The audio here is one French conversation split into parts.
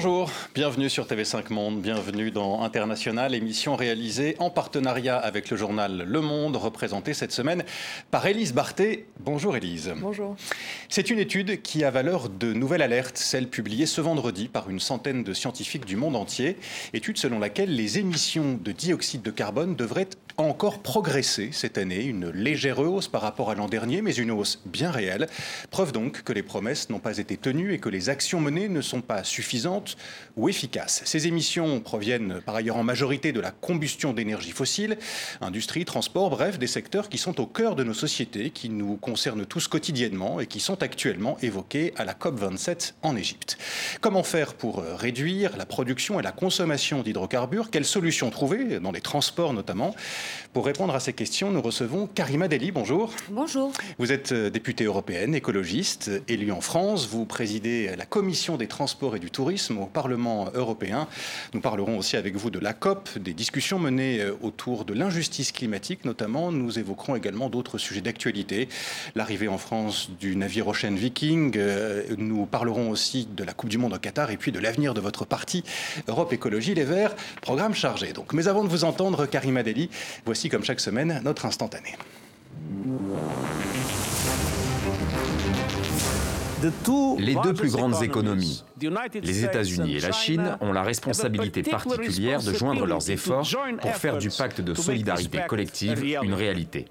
Bonjour, bienvenue sur TV5 Monde, bienvenue dans International, émission réalisée en partenariat avec le journal Le Monde, représentée cette semaine par Élise Barthé. Bonjour Élise. Bonjour. C'est une étude qui a valeur de nouvelle alerte, celle publiée ce vendredi par une centaine de scientifiques du monde entier, étude selon laquelle les émissions de dioxyde de carbone devraient encore progresser cette année, une légère hausse par rapport à l'an dernier, mais une hausse bien réelle. Preuve donc que les promesses n'ont pas été tenues et que les actions menées ne sont pas suffisantes ou efficaces. Ces émissions proviennent par ailleurs en majorité de la combustion d'énergie fossile, industrie, transport, bref, des secteurs qui sont au cœur de nos sociétés, qui nous concernent tous quotidiennement et qui sont actuellement évoqués à la COP27 en Égypte. Comment faire pour réduire la production et la consommation d'hydrocarbures? Quelles solutions trouver, dans les transports notamment pour répondre à ces questions, nous recevons Karima Deli. Bonjour. Bonjour. Vous êtes euh, députée européenne, écologiste, élue en France. Vous présidez la Commission des Transports et du Tourisme au Parlement européen. Nous parlerons aussi avec vous de la COP, des discussions menées euh, autour de l'injustice climatique notamment. Nous évoquerons également d'autres sujets d'actualité. L'arrivée en France du navire Ocean Viking. Euh, nous parlerons aussi de la Coupe du Monde au Qatar et puis de l'avenir de votre parti Europe Écologie Les Verts. Programme chargé. Donc, mais avant de vous entendre, Karima Deli, Voici comme chaque semaine notre instantané. Les deux plus grandes économies, les États-Unis et la Chine, ont la responsabilité particulière de joindre leurs efforts pour faire du pacte de solidarité collective une réalité.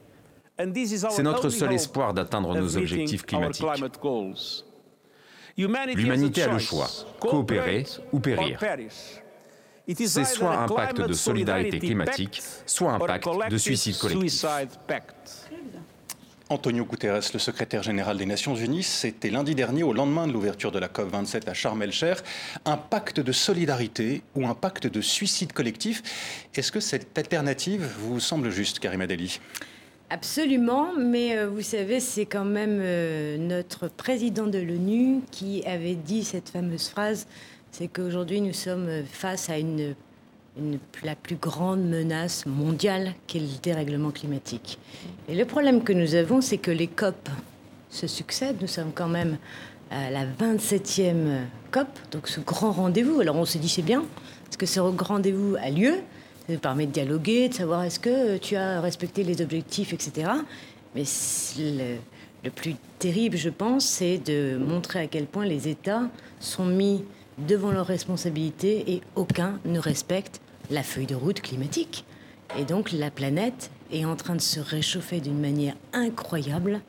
C'est notre seul espoir d'atteindre nos objectifs climatiques. L'humanité a le choix, coopérer ou périr. C'est soit un pacte de solidarité climatique, soit un pacte de suicide collectif. Antonio Guterres, le secrétaire général des Nations Unies, c'était lundi dernier, au lendemain de l'ouverture de la COP27 à Sharm el-Sheikh, un pacte de solidarité ou un pacte de suicide collectif. Est-ce que cette alternative vous semble juste, Karima Deli Absolument, mais euh, vous savez, c'est quand même euh, notre président de l'ONU qui avait dit cette fameuse phrase c'est qu'aujourd'hui nous sommes face à la plus grande menace mondiale qu'est le dérèglement climatique. Et le problème que nous avons, c'est que les COP se succèdent. Nous sommes quand même à la 27e COP, donc ce grand rendez-vous. Alors on se dit c'est bien, parce que ce grand rendez-vous a lieu, ça nous permet de dialoguer, de savoir est-ce que tu as respecté les objectifs, etc. Mais le plus terrible, je pense, c'est de montrer à quel point les États sont mis devant leurs responsabilités et aucun ne respecte la feuille de route climatique. Et donc la planète est en train de se réchauffer d'une manière incroyable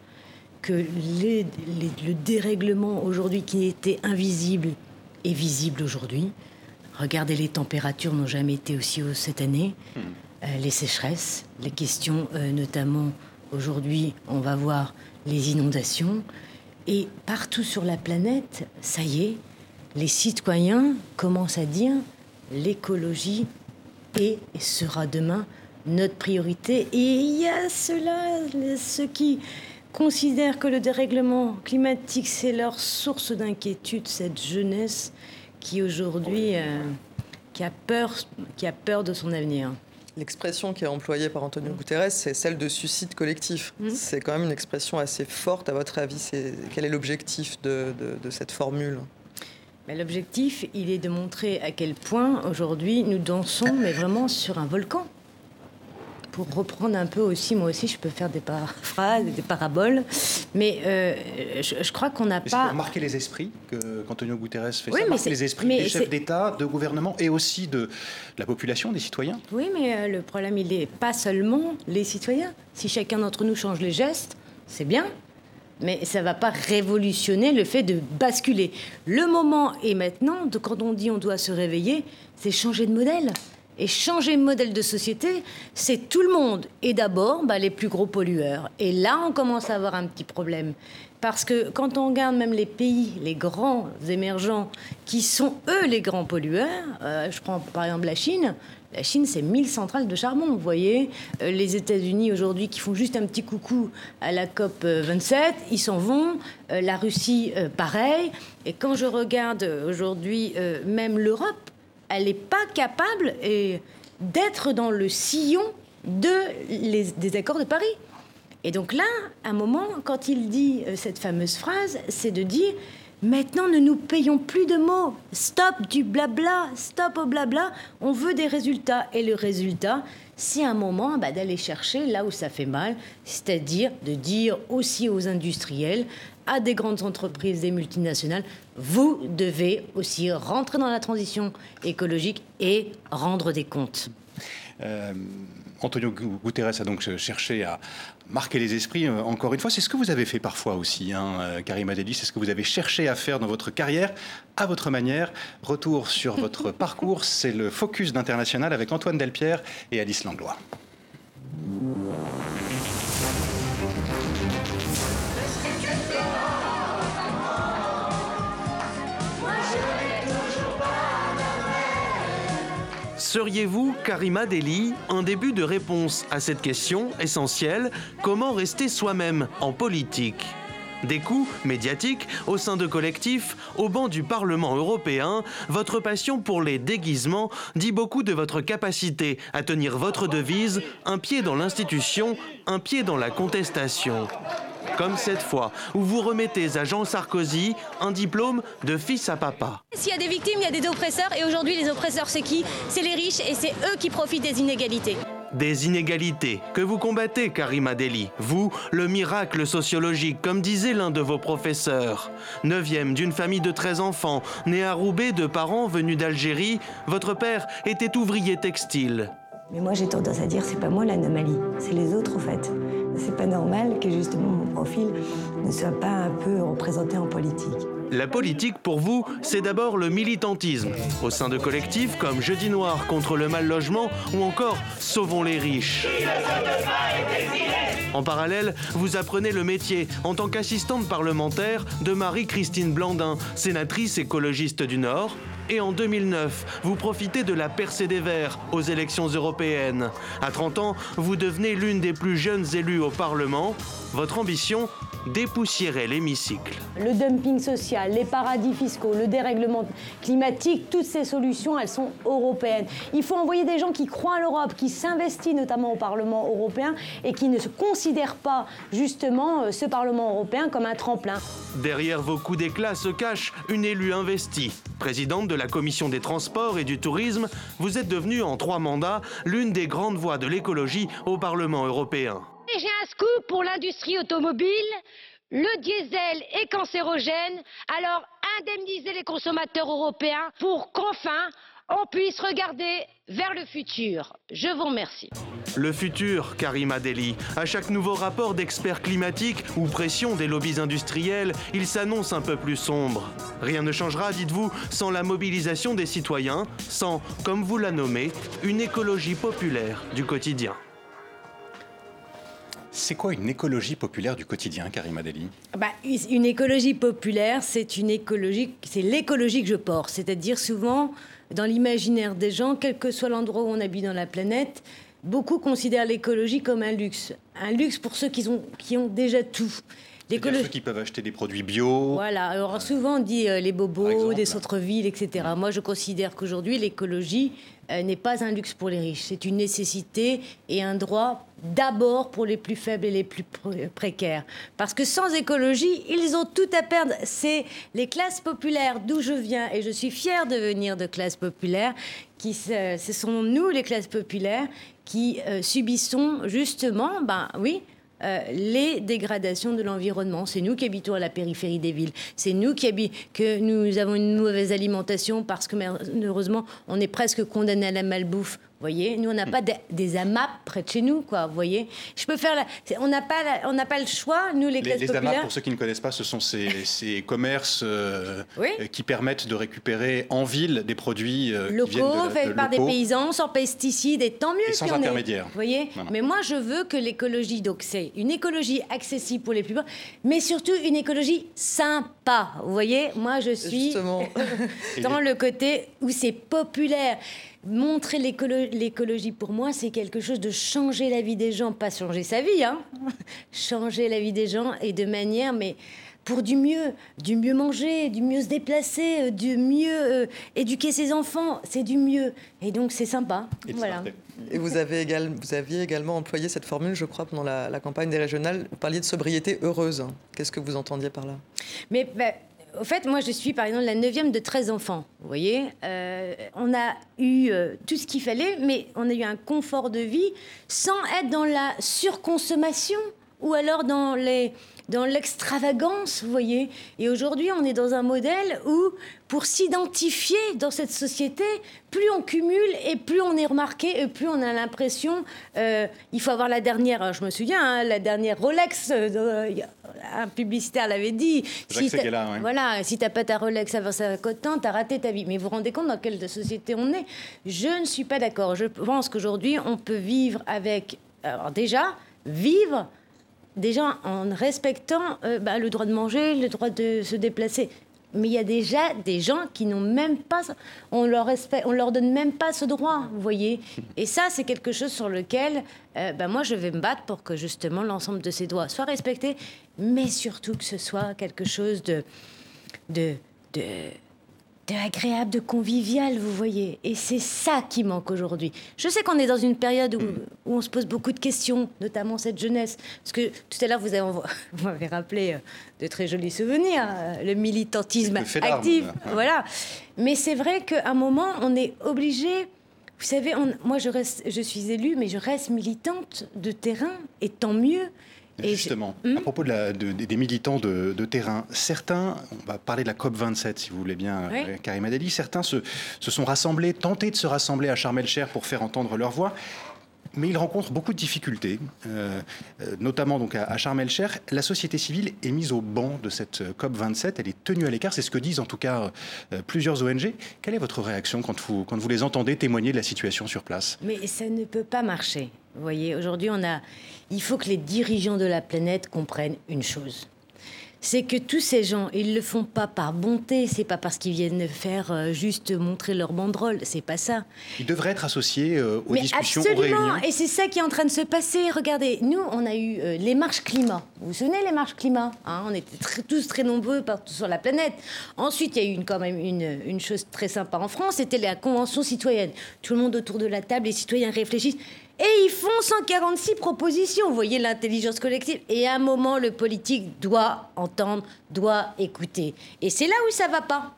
que le dérèglement aujourd'hui qui était invisible est visible aujourd'hui. Regardez, les températures n'ont jamais été aussi hautes cette année. Hmm. Euh, les sécheresses, les questions euh, notamment aujourd'hui, on va voir les inondations. Et partout sur la planète, ça y est, les citoyens commencent à dire l'écologie est et sera demain notre priorité. Et il y a ceux-là, ceux qui considèrent que le dérèglement climatique, c'est leur source d'inquiétude, cette jeunesse qui aujourd'hui euh, qui a peur, qui a peur de son avenir. L'expression qui est employée par Antonio Guterres, c'est celle de suicide collectif. Mmh. C'est quand même une expression assez forte. À votre avis, quel est l'objectif de cette formule? L'objectif, il est de montrer à quel point aujourd'hui nous dansons, mais vraiment sur un volcan. Pour reprendre un peu aussi, moi aussi, je peux faire des paraphrases, des paraboles, mais euh, je, crois qu'on n'a pas. marquer les esprits qu'Antonio Guterres fait oui, ça, marquer les esprits des chefs d'État, de gouvernement et aussi de la population, des citoyens. Oui, mais euh, le problème, il n'est pas seulement les citoyens. Si chacun d'entre nous change les gestes, c'est bien, mais ça ne va pas révolutionner le fait de basculer. Le moment est maintenant, de, quand on dit on doit se réveiller, c'est changer de modèle. Et changer de modèle de société, c'est tout le monde. Et d'abord, bah, les plus gros pollueurs. Et là, on commence à avoir un petit problème. Parce que quand on regarde même les pays, les grands émergents, qui sont eux les grands pollueurs, euh, je prends par exemple la Chine, la Chine, c'est 1000 centrales de charbon, vous voyez. Euh, les États-Unis, aujourd'hui, qui font juste un petit coucou à la COP 27, ils s'en vont. Euh, la Russie, euh, pareil. Et quand je regarde aujourd'hui, même l'Europe, elle n'est pas capable d'être dans le sillon de des accords de Paris. Et donc là, à un moment, quand il dit cette fameuse phrase, c'est de dire Maintenant, ne nous payons plus de mots. Stop du blabla, stop au blabla. On veut des résultats. Et le résultat, c'est un moment bah, d'aller chercher là où ça fait mal, c'est-à-dire de dire aussi aux industriels, à des grandes entreprises, des multinationales, vous devez aussi rentrer dans la transition écologique et rendre des comptes. Euh, Antonio Guterres a donc cherché à marquer les esprits. Euh, encore une fois, c'est ce que vous avez fait parfois aussi, hein, euh, Karim Adeli, c'est ce que vous avez cherché à faire dans votre carrière, à votre manière. Retour sur votre parcours, c'est le Focus d'International avec Antoine Delpierre et Alice Langlois. Seriez-vous, Karima Deli, un début de réponse à cette question essentielle Comment rester soi-même en politique? Des coups médiatiques au sein de collectifs, au banc du Parlement européen, votre passion pour les déguisements dit beaucoup de votre capacité à tenir votre devise, un pied dans l'institution, un pied dans la contestation. Comme cette fois, où vous remettez à Jean Sarkozy un diplôme de fils à papa. S'il y a des victimes, il y a des oppresseurs. Et aujourd'hui, les oppresseurs, c'est qui? C'est les riches et c'est eux qui profitent des inégalités. Des inégalités que vous combattez, Karima Deli. Vous, le miracle sociologique, comme disait l'un de vos professeurs. Neuvième d'une famille de 13 enfants, né à Roubaix de parents venus d'Algérie, votre père était ouvrier textile. Mais moi j'ai tendance à dire c'est pas moi l'anomalie, c'est les autres en fait. C'est pas normal que justement mon profil ne soit pas un peu représenté en politique. La politique, pour vous, c'est d'abord le militantisme, au sein de collectifs comme Jeudi Noir contre le mal logement ou encore Sauvons les riches. En parallèle, vous apprenez le métier en tant qu'assistante parlementaire de Marie-Christine Blandin, sénatrice écologiste du Nord, et en 2009, vous profitez de la percée des Verts aux élections européennes. À 30 ans, vous devenez l'une des plus jeunes élues au Parlement. Votre ambition dépoussiérer l'hémicycle. Le dumping social, les paradis fiscaux, le dérèglement climatique, toutes ces solutions, elles sont européennes. Il faut envoyer des gens qui croient à l'Europe, qui s'investissent notamment au Parlement européen et qui ne se considèrent pas justement euh, ce Parlement européen comme un tremplin. Derrière vos coups d'éclat se cache une élue investie. Présidente de la Commission des Transports et du Tourisme, vous êtes devenue en trois mandats l'une des grandes voix de l'écologie au Parlement européen. J'ai un scoop pour l'industrie automobile. Le diesel est cancérogène, alors indemnisez les consommateurs européens pour qu'enfin on puisse regarder vers le futur. Je vous remercie. Le futur, Karima Deli. À chaque nouveau rapport d'experts climatiques ou pression des lobbies industriels, il s'annonce un peu plus sombre. Rien ne changera, dites-vous, sans la mobilisation des citoyens, sans, comme vous la nommez, une écologie populaire du quotidien. C'est quoi une écologie populaire du quotidien, Karima Deli? Bah, Une écologie populaire, c'est une écologie, c'est l'écologie que je porte. C'est-à-dire souvent, dans l'imaginaire des gens, quel que soit l'endroit où on habite dans la planète, beaucoup considèrent l'écologie comme un luxe. Un luxe pour ceux qui ont, qui ont déjà tout. Ceux qui peuvent acheter des produits bio. Voilà, alors souvent on dit euh, les bobos, des centres-villes, etc. Moi je considère qu'aujourd'hui l'écologie n'est pas un luxe pour les riches, c'est une nécessité et un droit d'abord pour les plus faibles et les plus précaires. Parce que sans écologie, ils ont tout à perdre. C'est les classes populaires d'où je viens, et je suis fière de venir de classes populaires, qui, ce sont nous, les classes populaires, qui euh, subissons justement, ben oui, euh, les dégradations de l'environnement. C'est nous qui habitons à la périphérie des villes. C'est nous qui que nous avons une mauvaise alimentation parce que malheureusement, on est presque condamné à la malbouffe voyez, nous on n'a pas des AMAP près de chez nous, quoi. Vous voyez, je peux faire. On n'a pas, on n'a pas le choix, nous les classes les, les AMAP, pour ceux qui ne connaissent pas, ce sont ces, commerces euh, qui permettent de récupérer en ville des produits euh, locaux faits par des paysans sans pesticides et tant mieux. Et sans intermédiaire. Vous voyez, mais moi je veux que l'écologie, donc c'est une écologie accessible pour les plus pauvres, mais surtout une écologie sympa. Vous voyez, moi je suis dans le côté où c'est populaire montrer l'écologie pour moi, c'est quelque chose de changer la vie des gens, pas changer sa vie, hein changer la vie des gens et de manière, mais pour du mieux, du mieux manger, du mieux se déplacer, euh, du mieux euh, éduquer ses enfants, c'est du mieux. Et donc c'est sympa. Et voilà. Et vous, avez également, vous aviez également employé cette formule, je crois, pendant la, campagne des régionales. Vous parliez de sobriété heureuse. Qu'est-ce que vous entendiez par là? Mais bah, au fait, moi, je suis par exemple la neuvième de 13 enfants. Vous voyez, on a eu tout ce qu'il fallait, mais on a eu un confort de vie sans être dans la surconsommation ou alors dans les dans l'extravagance, vous voyez. Et aujourd'hui, on est dans un modèle où, pour s'identifier dans cette société, plus on cumule et plus on est remarqué et plus on a l'impression, euh, il faut avoir la dernière, je me souviens, hein, la dernière Rolex, euh, un publicitaire l'avait dit. Si là, Voilà, si t'as pas ta Rolex à 25 tu as raté ta vie. Mais vous vous rendez compte dans quelle société on est? Je ne suis pas d'accord. Je pense qu'aujourd'hui, on peut vivre avec... Alors déjà, vivre déjà en respectant euh, bah, le droit de manger, le droit de se déplacer. Mais il y a déjà des gens qui n'ont même pas, on leur respecte, on leur donne même pas ce droit, vous voyez. Et ça, c'est quelque chose sur lequel, euh, bah, moi, je vais me battre pour que justement l'ensemble de ces droits soient respectés, mais surtout que ce soit quelque chose de, de, de de agréable, de convivial, vous voyez. Et c'est ça qui manque aujourd'hui. Je sais qu'on est dans une période où, on se pose beaucoup de questions, notamment cette jeunesse. Parce que tout à l'heure, vous, m'avez rappelé euh, de très jolis souvenirs, euh, le militantisme actif. Voilà. Mais c'est vrai qu'à un moment, on est obligé. Vous savez, moi, je, reste, je suis élue, mais je reste militante de terrain, et tant mieux. Justement, à hmm propos de des militants de, terrain, certains, on va parler de la COP27 si vous voulez bien, oui. Euh, Karim Adeli, certains se, se, sont rassemblés, tentés de se rassembler à Sharm el-Cher pour faire entendre leur voix. Mais ils rencontrent beaucoup de difficultés, euh, euh, notamment donc à, à Sharm el-Cher. La société civile est mise au banc de cette COP 27. Elle est tenue à l'écart. C'est ce que disent en tout cas plusieurs ONG. Quelle est votre réaction quand vous, quand vous les entendez témoigner de la situation sur place? Mais ça ne peut pas marcher. Vous voyez, aujourd'hui, on a, il faut que les dirigeants de la planète comprennent une chose c'est que tous ces gens, ils le font pas par bonté, c'est pas parce qu'ils viennent faire euh, juste montrer leur banderole, c'est pas ça. Ils devraient être associés euh, aux Mais discussions, absolument. Et c'est ça qui est en train de se passer. Regardez, nous, on a eu euh, les marches climat. Vous vous souvenez les marches climat hein On était tous très nombreux partout sur la planète. Ensuite, il y a eu une, quand même une, une chose très sympa en France, c'était la convention citoyenne. Tout le monde autour de la table, les citoyens réfléchissent. Et ils font 146 propositions. Vous voyez l'intelligence collective. Et à un moment, le politique doit entendre, doit écouter. Et c'est là où ça va pas.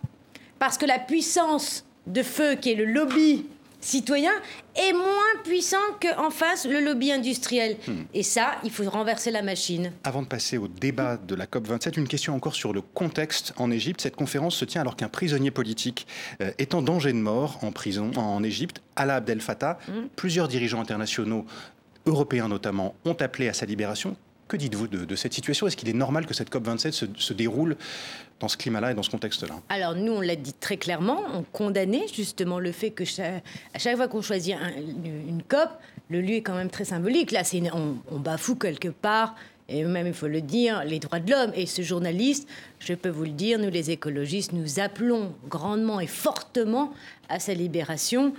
Parce que la puissance de feu, qui est le lobby citoyen est moins puissant qu'en face le lobby industriel. Hmm. Et ça, il faut renverser la machine. Avant de passer au débat de la COP27, une question encore sur le contexte en Égypte. Cette conférence se tient alors qu'un prisonnier politique euh, est en danger de mort en prison en Égypte, Alaa Abdel Fattah. Hmm. Plusieurs dirigeants internationaux européens notamment, ont appelé à sa libération. Que dites-vous de, cette situation? Est-ce qu'il est normal que cette COP27 se, déroule dans ce climat-là et dans ce contexte-là? Alors nous, on l'a dit très clairement, on condamnait justement le fait que à chaque fois qu'on choisit une COP, le lieu est quand même très symbolique. Là, on bafoue quelque part et même il faut le dire, les droits de l'homme. Et ce journaliste, je peux vous le dire, nous les écologistes, nous appelons grandement et fortement à sa libération.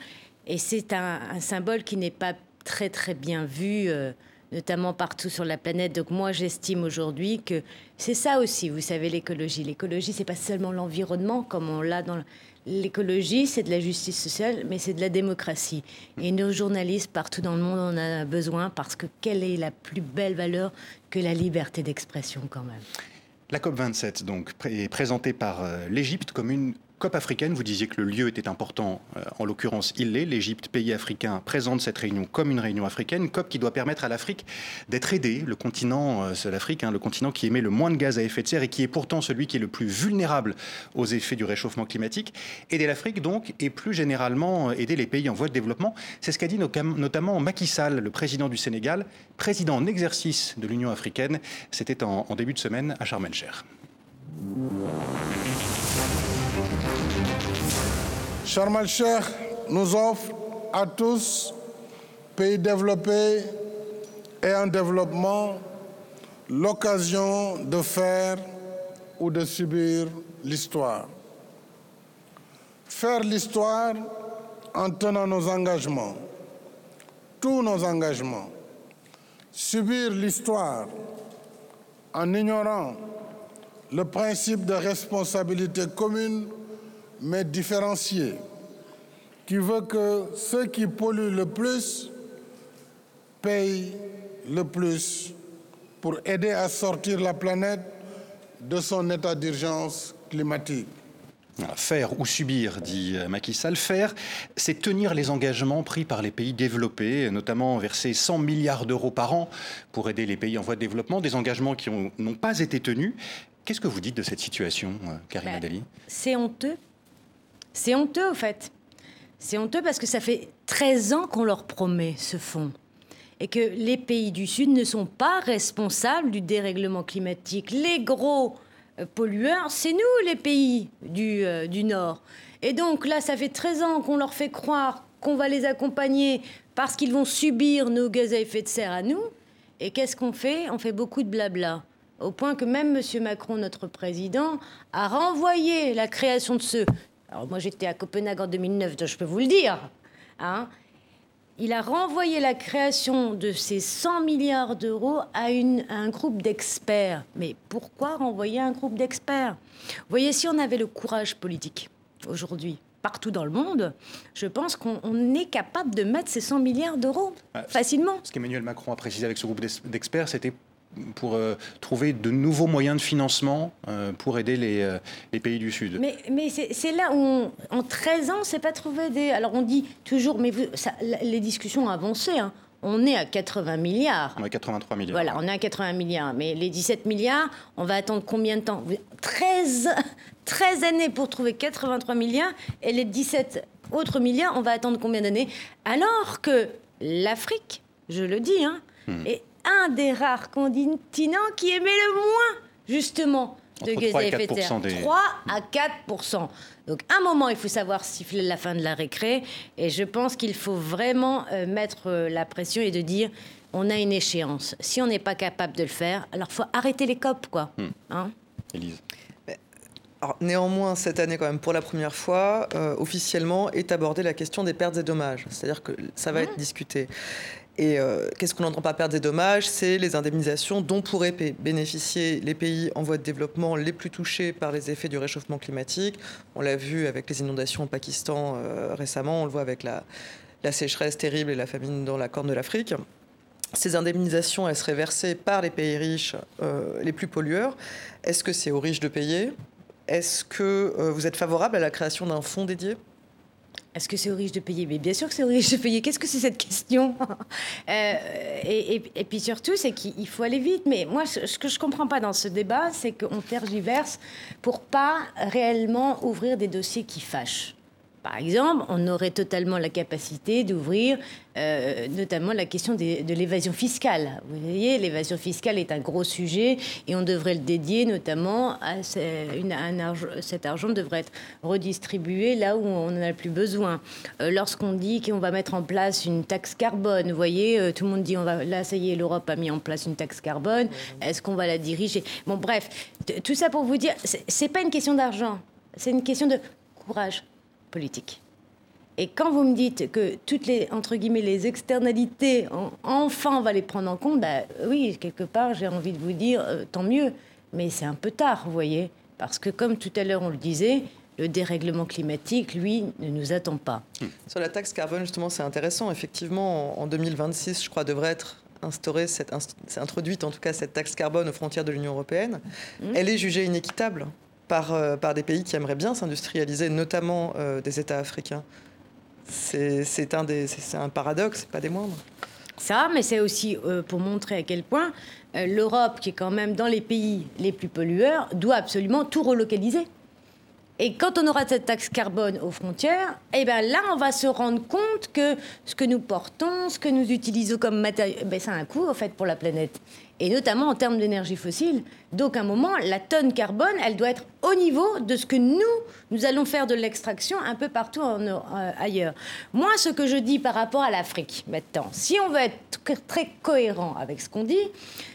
Et c'est un, symbole qui n'est pas très très bien vu. Euh, notamment partout sur la planète. Donc moi, j'estime aujourd'hui que c'est ça aussi, vous savez, l'écologie. L'écologie, c'est pas seulement l'environnement comme on l'a dans l'écologie, c'est de la justice sociale, mais c'est de la démocratie. Et nos journalistes partout dans le monde en ont besoin parce que quelle est la plus belle valeur que la liberté d'expression quand même? La COP27 donc est présentée par euh, l'Égypte comme une COP africaine, vous disiez que le lieu était important, euh, en l'occurrence il l'est. L'Égypte, pays africain, présente cette réunion comme une réunion africaine, COP qui doit permettre à l'Afrique d'être aidée, le continent, euh, c'est l'Afrique, hein, le continent qui émet le moins de gaz à effet de serre et qui est pourtant celui qui est le plus vulnérable aux effets du réchauffement climatique. Aider l'Afrique donc, et plus généralement euh, aider les pays en voie de développement. C'est ce qu'a dit notamment Macky Sall, le président du Sénégal, président en exercice de l'Union africaine. C'était en, début de semaine à Sharm. Sharm el-Sheikh nous offre à tous, pays développés et en développement, l'occasion de faire ou de subir l'histoire. Faire l'histoire en tenant nos engagements, tous nos engagements. Subir l'histoire en ignorant le principe de responsabilité commune mais différencié, qui veut que ceux qui polluent le plus payent le plus pour aider à sortir la planète de son état d'urgence climatique. Faire ou subir, dit euh, Macky Sall. Faire, c'est tenir les engagements pris par les pays développés, notamment verser 100 milliards d'euros par an pour aider les pays en voie de développement, des engagements qui n'ont pas été tenus. Qu'est-ce que vous dites de cette situation, euh, Karima ben, Dali? C'est honteux. C'est honteux, au fait. C'est honteux parce que ça fait 13 ans qu'on leur promet ce fonds et que les pays du Sud ne sont pas responsables du dérèglement climatique. Les gros euh, pollueurs, c'est nous les pays du, euh, du Nord. Et donc là, ça fait 13 ans qu'on leur fait croire qu'on va les accompagner parce qu'ils vont subir nos gaz à effet de serre à nous. Et qu'est-ce qu'on fait? On fait beaucoup de blabla. Au point que même M. Macron, notre président, a renvoyé la création de ce... Alors moi j'étais à Copenhague en 2009, donc je peux vous le dire. Hein il a renvoyé la création de ces 100 milliards d'euros à, un groupe d'experts. Mais pourquoi renvoyer un groupe d'experts? Vous voyez, si on avait le courage politique aujourd'hui, partout dans le monde, je pense qu'on est capable de mettre ces 100 milliards d'euros facilement. Ce qu'Emmanuel Macron a précisé avec ce groupe d'experts, c'était pour euh, trouver de nouveaux moyens de financement euh, pour aider les, euh, les, pays du Sud. Mais, mais c'est là où, en 13 ans, c'est pas trouvé des... Alors on dit toujours, mais ça, les discussions ont avancé. Hein. On est à 80 milliards. On est à 83 milliards. Voilà, on est à 80 milliards. Mais les 17 milliards, on va attendre combien de temps? 13, 13 années pour trouver 83 milliards. Et les 17 autres milliards, on va attendre combien d'années? Alors que l'Afrique, je le dis, hein, hmm un des rares continents qui émet le moins, justement, de gaz à effet de serre. 3 à 4 Donc, à un moment, il faut savoir siffler la fin de la récré. Et je pense qu'il faut vraiment euh, mettre euh, la pression et de dire on a une échéance. Si on n'est pas capable de le faire, alors il faut arrêter les COP, quoi. Hmm. Hein Élise. Alors, néanmoins, cette année, quand même, pour la première fois, euh, officiellement, est abordée la question des pertes et dommages. C'est-à-dire que ça va hmm. être discuté. Et euh, qu'est-ce qu'on n'entend pas perdre des dommages? C'est les indemnisations dont pourraient bénéficier les pays en voie de développement les plus touchés par les effets du réchauffement climatique. On l'a vu avec les inondations au Pakistan euh, récemment, on le voit avec la, sécheresse terrible et la famine dans la corne de l'Afrique. Ces indemnisations, elles seraient versées par les pays riches euh, les plus pollueurs. Est-ce que c'est aux riches de payer? Est-ce que vous êtes favorable à la création d'un fonds dédié? Est-ce que c'est aux riches de payer? Mais bien sûr que c'est aux riches de payer. Qu'est-ce que c'est cette question? Euh, et, puis surtout, c'est qu'il faut aller vite. Mais moi, ce, que je ne comprends pas dans ce débat, c'est qu'on tergiverse pour pas réellement ouvrir des dossiers qui fâchent. Par exemple, on aurait totalement la capacité d'ouvrir euh, notamment la question de l'évasion fiscale. Vous voyez, l'évasion fiscale est un gros sujet et on devrait le dédier notamment à, un argent, cet argent devrait être redistribué là où on en a le plus besoin. Euh, lorsqu'on dit qu'on va mettre en place une taxe carbone, vous voyez, euh, tout le monde dit on va là ça y est, l'Europe a mis en place une taxe carbone. Est-ce qu'on va la diriger? Bon, bref, tout ça pour vous dire, c'est pas une question d'argent, c'est une question de courage politique. Et quand vous me dites que toutes les, entre guillemets, les externalités, enfin, on va les prendre en compte, bah, oui, quelque part, j'ai envie de vous dire, euh, tant mieux. Mais c'est un peu tard, vous voyez. Parce que, comme tout à l'heure, on le disait, le dérèglement climatique, lui, ne nous attend pas. Sur la taxe carbone, justement, c'est intéressant. Effectivement, en 2026, je crois, devrait être instaurée, cette, introduite en tout cas cette taxe carbone aux frontières de l'Union européenne. Mmh. Elle est jugée inéquitable par, euh, par des pays qui aimeraient bien s'industrialiser, notamment euh, des États africains. C'est un, paradoxe, pas des moindres. Ça, mais c'est aussi euh, pour montrer à quel point l'Europe, qui est quand même dans les pays les plus pollueurs, doit absolument tout relocaliser. Et quand on aura cette taxe carbone aux frontières, eh ben là, on va se rendre compte que ce que nous portons, ce que nous utilisons comme matériel, eh ben, ça a un coût, en fait, pour la planète et notamment en termes d'énergie fossile. Donc, à un moment, la tonne carbone, elle doit être au niveau de ce que nous, nous allons faire de l'extraction un peu partout euh, ailleurs. Moi, ce que je dis par rapport à l'Afrique, maintenant, si on veut être très cohérent avec ce qu'on dit,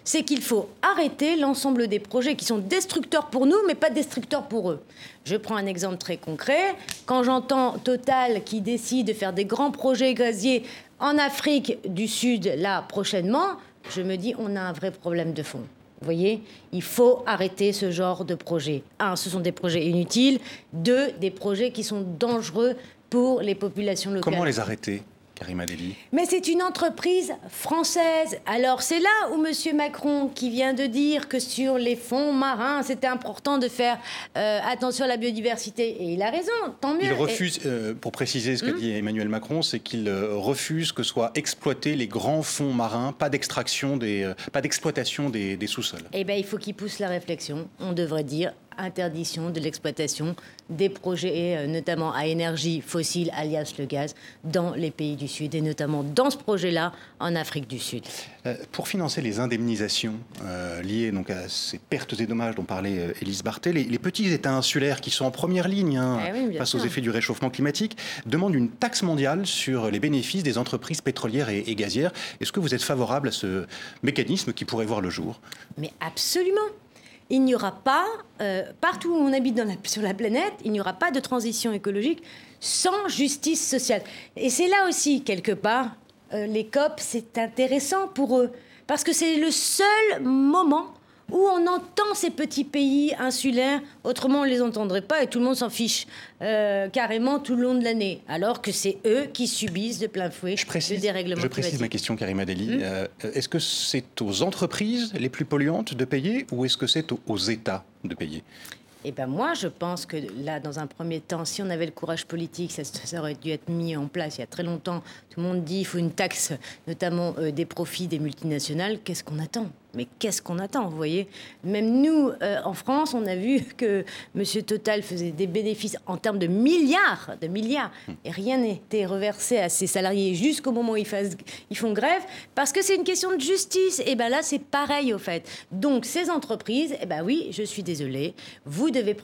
c'est qu'il faut arrêter l'ensemble des projets qui sont destructeurs pour nous, mais pas destructeurs pour eux. Je prends un exemple très concret. Quand j'entends Total qui décide de faire des grands projets gaziers en Afrique du Sud, là, prochainement, je me dis, on a un vrai problème de fond. Vous voyez, il faut arrêter ce genre de projet. Un, ce sont des projets inutiles. Deux, des projets qui sont dangereux pour les populations locales. Comment les arrêter? Karima Deli Mais c'est une entreprise française. Alors c'est là où M. Macron, qui vient de dire que sur les fonds marins, c'était important de faire euh, attention à la biodiversité, et il a raison, tant mieux. Il refuse, euh, pour préciser ce que hum dit Emmanuel Macron, c'est qu'il euh, refuse que soient exploités les grands fonds marins, pas d'extraction, des, pas d'exploitation des, des sous-sols. Eh bien, il faut qu'il pousse la réflexion. On devrait dire interdiction de l'exploitation des projets, euh, notamment à énergie fossile, alias le gaz, dans les pays du Sud, et notamment dans ce projet-là, en Afrique du Sud. Euh, pour financer les indemnisations euh, liées donc, à ces pertes et dommages dont parlait Élise Barthé, les, petits États insulaires qui sont en première ligne hein, eh face aux effets du réchauffement climatique demandent une taxe mondiale sur les bénéfices des entreprises pétrolières et, et gazières. Est-ce que vous êtes favorable à ce mécanisme qui pourrait voir le jour? Mais absolument il n'y aura pas, euh, partout où on habite sur la planète, il n'y aura pas de transition écologique sans justice sociale. Et c'est là aussi, quelque part, euh, les COP, c'est intéressant pour eux, parce que c'est le seul moment où on entend ces petits pays insulaires, autrement on ne les entendrait pas et tout le monde s'en fiche euh, carrément tout le long de l'année, alors que c'est eux qui subissent de plein fouet je précise, le dérèglement Je précise ma question, Karima Deli. Hmm euh, est-ce que c'est aux entreprises les plus polluantes de payer ou est-ce que c'est aux États de payer? Eh ben moi, je pense que là, dans un premier temps, si on avait le courage politique, ça, aurait dû être mis en place il y a très longtemps. Tout le monde dit qu'il faut une taxe, notamment euh, des profits des multinationales. Qu'est-ce qu'on attend? Mais qu'est-ce qu'on attend, vous voyez? Même nous, euh, en France, on a vu que M. Total faisait des bénéfices en termes de milliards, de milliards, et rien n'était reversé à ses salariés jusqu'au moment où ils, font grève, parce que c'est une question de justice. Et bien là, c'est pareil, au fait. Donc, ces entreprises, eh ben oui, je suis désolée, vous devez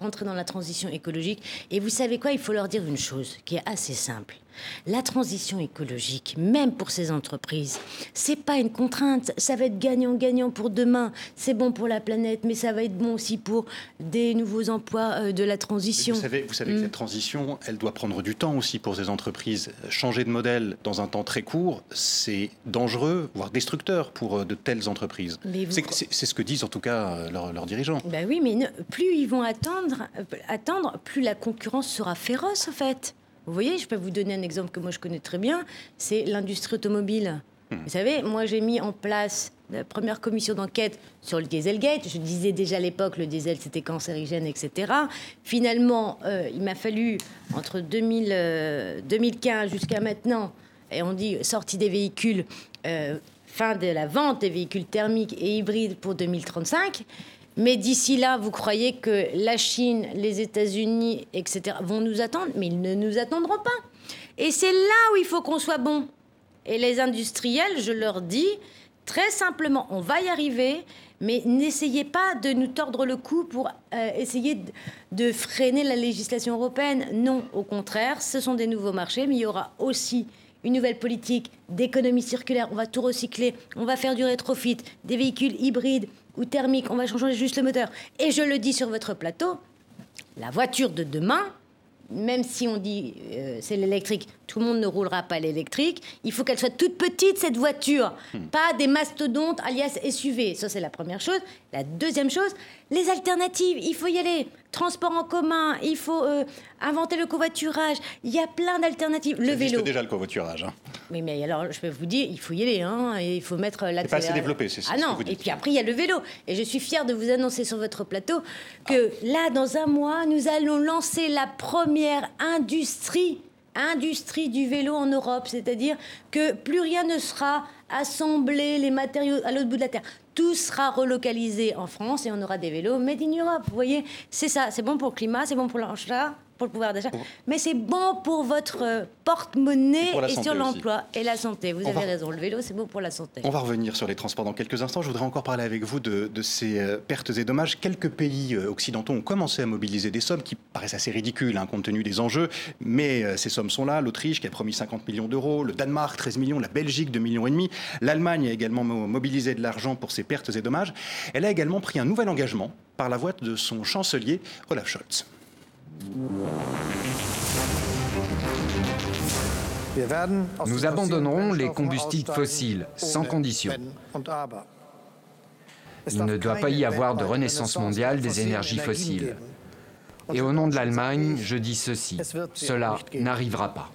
rentrer dans la transition écologique, et vous savez quoi? Il faut leur dire une chose qui est assez simple. La transition écologique, même pour ces entreprises, c'est pas une contrainte. Ça va être gagnant-gagnant pour demain. C'est bon pour la planète, mais ça va être bon aussi pour des nouveaux emplois euh, de la transition. Vous savez, vous savez que mm. cette transition, elle doit prendre du temps aussi pour ces entreprises. Changer de modèle dans un temps très court, c'est dangereux, voire destructeur pour euh, de telles entreprises. C'est ce que disent en tout cas euh, leurs, dirigeants. Ben oui, mais plus ils vont attendre, attendre, plus la concurrence sera féroce en fait. Vous voyez, je peux vous donner un exemple que moi je connais très bien, c'est l'industrie automobile. Hmm. Vous savez, moi j'ai mis en place la première commission d'enquête sur le Dieselgate. Je disais déjà à l'époque le diesel c'était cancérigène, etc. Finalement, euh, il m'a fallu entre 2000, 2015 euh, jusqu'à maintenant, et on dit sortie des véhicules, euh, fin de la vente des véhicules thermiques et hybrides pour 2035. Mais d'ici là, vous croyez que la Chine, les États-Unis, etc., vont nous attendre? Mais ils ne nous attendront pas. Et c'est là où il faut qu'on soit bon. Et les industriels, je leur dis très simplement, on va y arriver, mais n'essayez pas de nous tordre le cou pour euh, essayer de, de, freiner la législation européenne. Non, au contraire, ce sont des nouveaux marchés, mais il y aura aussi une nouvelle politique d'économie circulaire. On va tout recycler, on va faire du rétrofit, des véhicules hybrides, ou thermique, on va changer juste le moteur. Et je le dis sur votre plateau, la voiture de demain, même si on dit euh, c'est l'électrique, tout le monde ne roulera pas l'électrique. Il faut qu'elle soit toute petite, cette voiture. Hmm. Pas des mastodontes alias SUV. Ça, c'est la première chose. La deuxième chose, les alternatives. Il faut y aller. Transport en commun, il faut euh, inventer le covoiturage. Il y a plein d'alternatives. Le vélo. déjà le covoiturage. Hein. Oui, mais alors, je peux vous dire, il faut y aller. Hein, et il faut mettre la. pas assez développé, c'est ça. Ah non, et puis après, il y a le vélo. Et je suis fière de vous annoncer sur votre plateau que là, dans un mois, nous allons lancer la première industrie industrie du vélo en Europe, c'est-à-dire que plus rien ne sera assemblé, les matériaux à l'autre bout de la Terre. Tout sera relocalisé en France et on aura des vélos made in Europe. Vous voyez, c'est ça, c'est bon pour le climat, c'est bon pour l'achat, pour le pouvoir d'achat, mais c'est bon pour votre euh, porte-monnaie et, sur l'emploi et la santé. Vous avez raison, le vélo, c'est bon pour la santé. On va revenir sur les transports dans quelques instants. Je voudrais encore parler avec vous de, ces euh, pertes et dommages. Quelques pays euh, occidentaux ont commencé à mobiliser des sommes qui paraissent assez ridicules hein, compte tenu des enjeux, mais ces sommes sont là. L'Autriche qui a promis 50 millions d'euros, le Danemark 13 millions, la Belgique 2 millions et demi. L'Allemagne a également mobilisé de l'argent pour ces pertes et dommages. Elle a également pris un nouvel engagement par la voix de son chancelier Olaf Scholz. Nous abandonnerons les combustibles fossiles sans condition. Il ne doit pas y avoir de renaissance mondiale des énergies fossiles. Et au nom de l'Allemagne, je dis ceci, cela n'arrivera pas.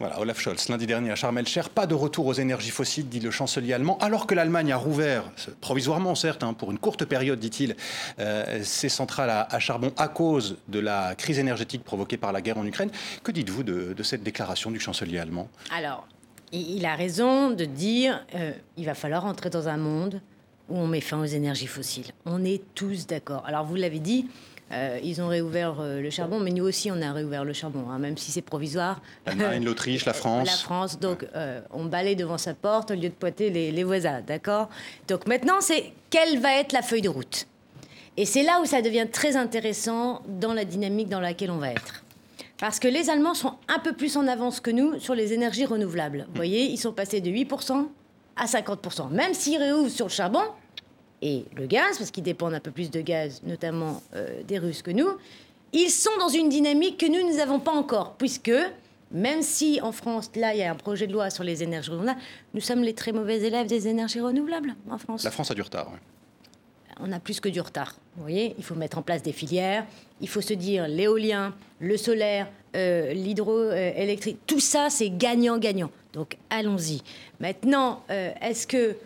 Voilà, Olaf Scholz, lundi dernier à Sharm el-Cher, pas de retour aux énergies fossiles, dit le chancelier allemand, alors que l'Allemagne a rouvert, provisoirement certes, hein, pour une courte période, dit-il, euh, ses centrales à, charbon à cause de la crise énergétique provoquée par la guerre en Ukraine. Que dites-vous de, cette déclaration du chancelier allemand? Alors, il a raison de dire euh, il va falloir entrer dans un monde où on met fin aux énergies fossiles. On est tous d'accord. Alors, vous l'avez dit, euh, ils ont réouvert euh, le charbon, mais nous aussi, on a réouvert le charbon, hein, même si c'est provisoire. L'Allemagne, l'Autriche, la France. La France, donc euh, on balaye devant sa porte au lieu de poiter les, voisins, d'accord? Donc maintenant, c'est quelle va être la feuille de route? Et c'est là où ça devient très intéressant dans la dynamique dans laquelle on va être. Parce que les Allemands sont un peu plus en avance que nous sur les énergies renouvelables. Vous voyez, ils sont passés de 8% à 50%. Même s'ils réouvrent sur le charbon, et le gaz, parce qu'ils dépendent un peu plus de gaz, notamment euh, des Russes que nous, ils sont dans une dynamique que nous, n'avons pas encore, puisque même si en France, là, il y a un projet de loi sur les énergies renouvelables, nous sommes les très mauvais élèves des énergies renouvelables en France. La France a du retard. On a plus que du retard. Vous voyez, il faut mettre en place des filières, il faut se dire l'éolien, le solaire, euh, l'hydroélectrique, tout ça, c'est gagnant-gagnant. Donc allons-y. Maintenant, euh, est-ce que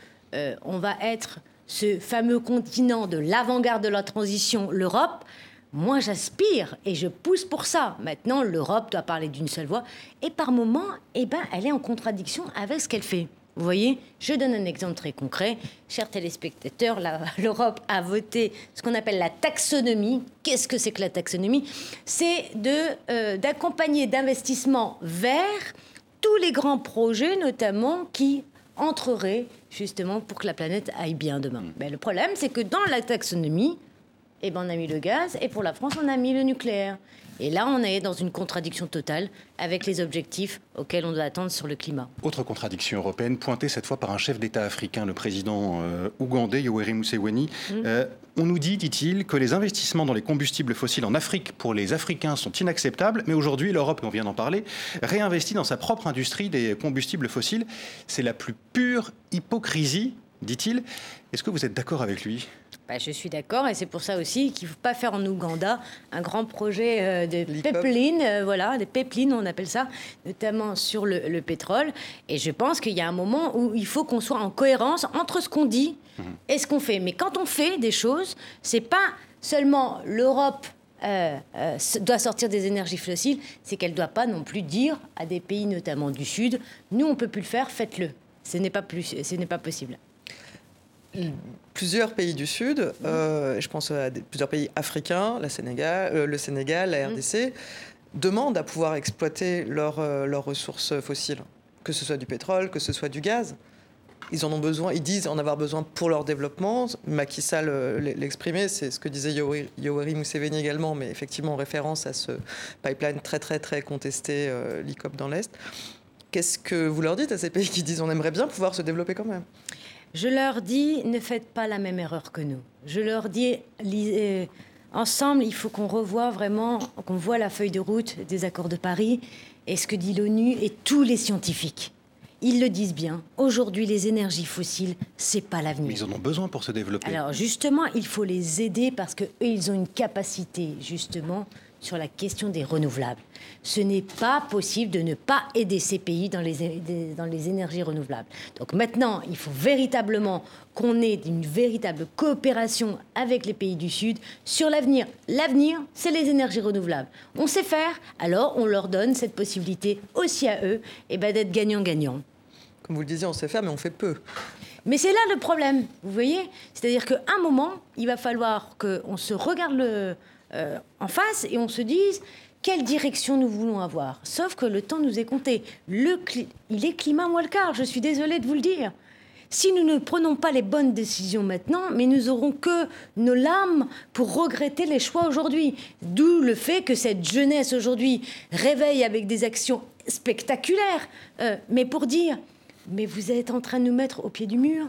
on va être ce fameux continent de l'avant-garde de la transition, l'Europe, moi j'aspire et je pousse pour ça. Maintenant, l'Europe doit parler d'une seule voix et par moments, eh ben, elle est en contradiction avec ce qu'elle fait. Vous voyez, je donne un exemple très concret. Chers téléspectateurs, l'Europe a voté ce qu'on appelle la taxonomie. Qu'est-ce que c'est que la taxonomie? C'est euh, d'accompagner d'investissements vers tous les grands projets, notamment qui entreraient justement pour que la planète aille bien demain. Mm. Mais le problème, c'est que dans la taxonomie, eh ben, on a mis le gaz et pour la France, on a mis le nucléaire. Et là, on est dans une contradiction totale avec les objectifs auxquels on doit attendre sur le climat. Autre contradiction européenne, pointée cette fois par un chef d'État africain, le président euh, ougandais Yoweri Museveni. Mmh. Euh, on nous dit, dit-il, que les investissements dans les combustibles fossiles en Afrique pour les Africains sont inacceptables, mais aujourd'hui, l'Europe, on vient d'en parler, réinvestit dans sa propre industrie des combustibles fossiles. C'est la plus pure hypocrisie, dit-il. Est-ce que vous êtes d'accord avec lui? Bah, je suis d'accord, et c'est pour ça aussi qu'il ne faut pas faire en Ouganda un grand projet euh, de pipeline, euh, voilà, des pipelines, on appelle ça, notamment sur le, pétrole. Et je pense qu'il y a un moment où il faut qu'on soit en cohérence entre ce qu'on dit mhm. et ce qu'on fait. Mais quand on fait des choses, c'est pas seulement l'Europe euh, doit sortir des énergies fossiles, c'est qu'elle ne doit pas non plus dire à des pays, notamment du Sud, nous on peut plus le faire, faites-le. Ce n'est pas, plus, ce n'est pas possible plusieurs pays du Sud, euh, je pense à plusieurs pays africains, la Sénégal, euh, le Sénégal, la mm. RDC, demandent à pouvoir exploiter euh, leurs ressources fossiles, que ce soit du pétrole, que ce soit du gaz. Ils en ont besoin, ils disent en avoir besoin pour leur développement. Macky Sall l'exprimait, c'est ce que disait Yoweri, Yoweri Museveni également, mais effectivement en référence à ce pipeline très très très contesté, l'ICOP dans l'Est. Qu'est-ce que vous leur dites à ces pays qui disent on aimerait bien pouvoir se développer quand même? Je leur dis, ne faites pas la même erreur que nous. Je leur dis, euh, ensemble, il faut qu'on revoie vraiment, qu'on voit la feuille de route des accords de Paris et ce que dit l'ONU et tous les scientifiques. Ils le disent bien. Aujourd'hui, les énergies fossiles, c'est pas l'avenir. Ils en ont besoin pour se développer. Alors justement, il faut les aider parce que ils ont une capacité justement sur la question des renouvelables. Ce n'est pas possible de ne pas aider ces pays dans les, dans les énergies renouvelables. Donc maintenant, il faut véritablement qu'on ait une véritable coopération avec les pays du Sud sur l'avenir. L'avenir, c'est les énergies renouvelables. On sait faire, alors on leur donne cette possibilité aussi à eux et eh ben, d'être gagnant-gagnant. Comme vous le disiez, on sait faire, mais on fait peu. Mais c'est là le problème, vous voyez? C'est-à-dire qu'à un moment, il va falloir qu'on se regarde le, euh, en face et on se dise quelle direction nous voulons avoir. Sauf que le temps nous est compté. Il est climat quart, je suis désolée de vous le dire. Si nous ne prenons pas les bonnes décisions maintenant, mais nous aurons que nos larmes pour regretter les choix aujourd'hui. D'où le fait que cette jeunesse aujourd'hui réveille avec des actions spectaculaires, euh, mais pour dire, mais vous êtes en train de nous mettre au pied du mur.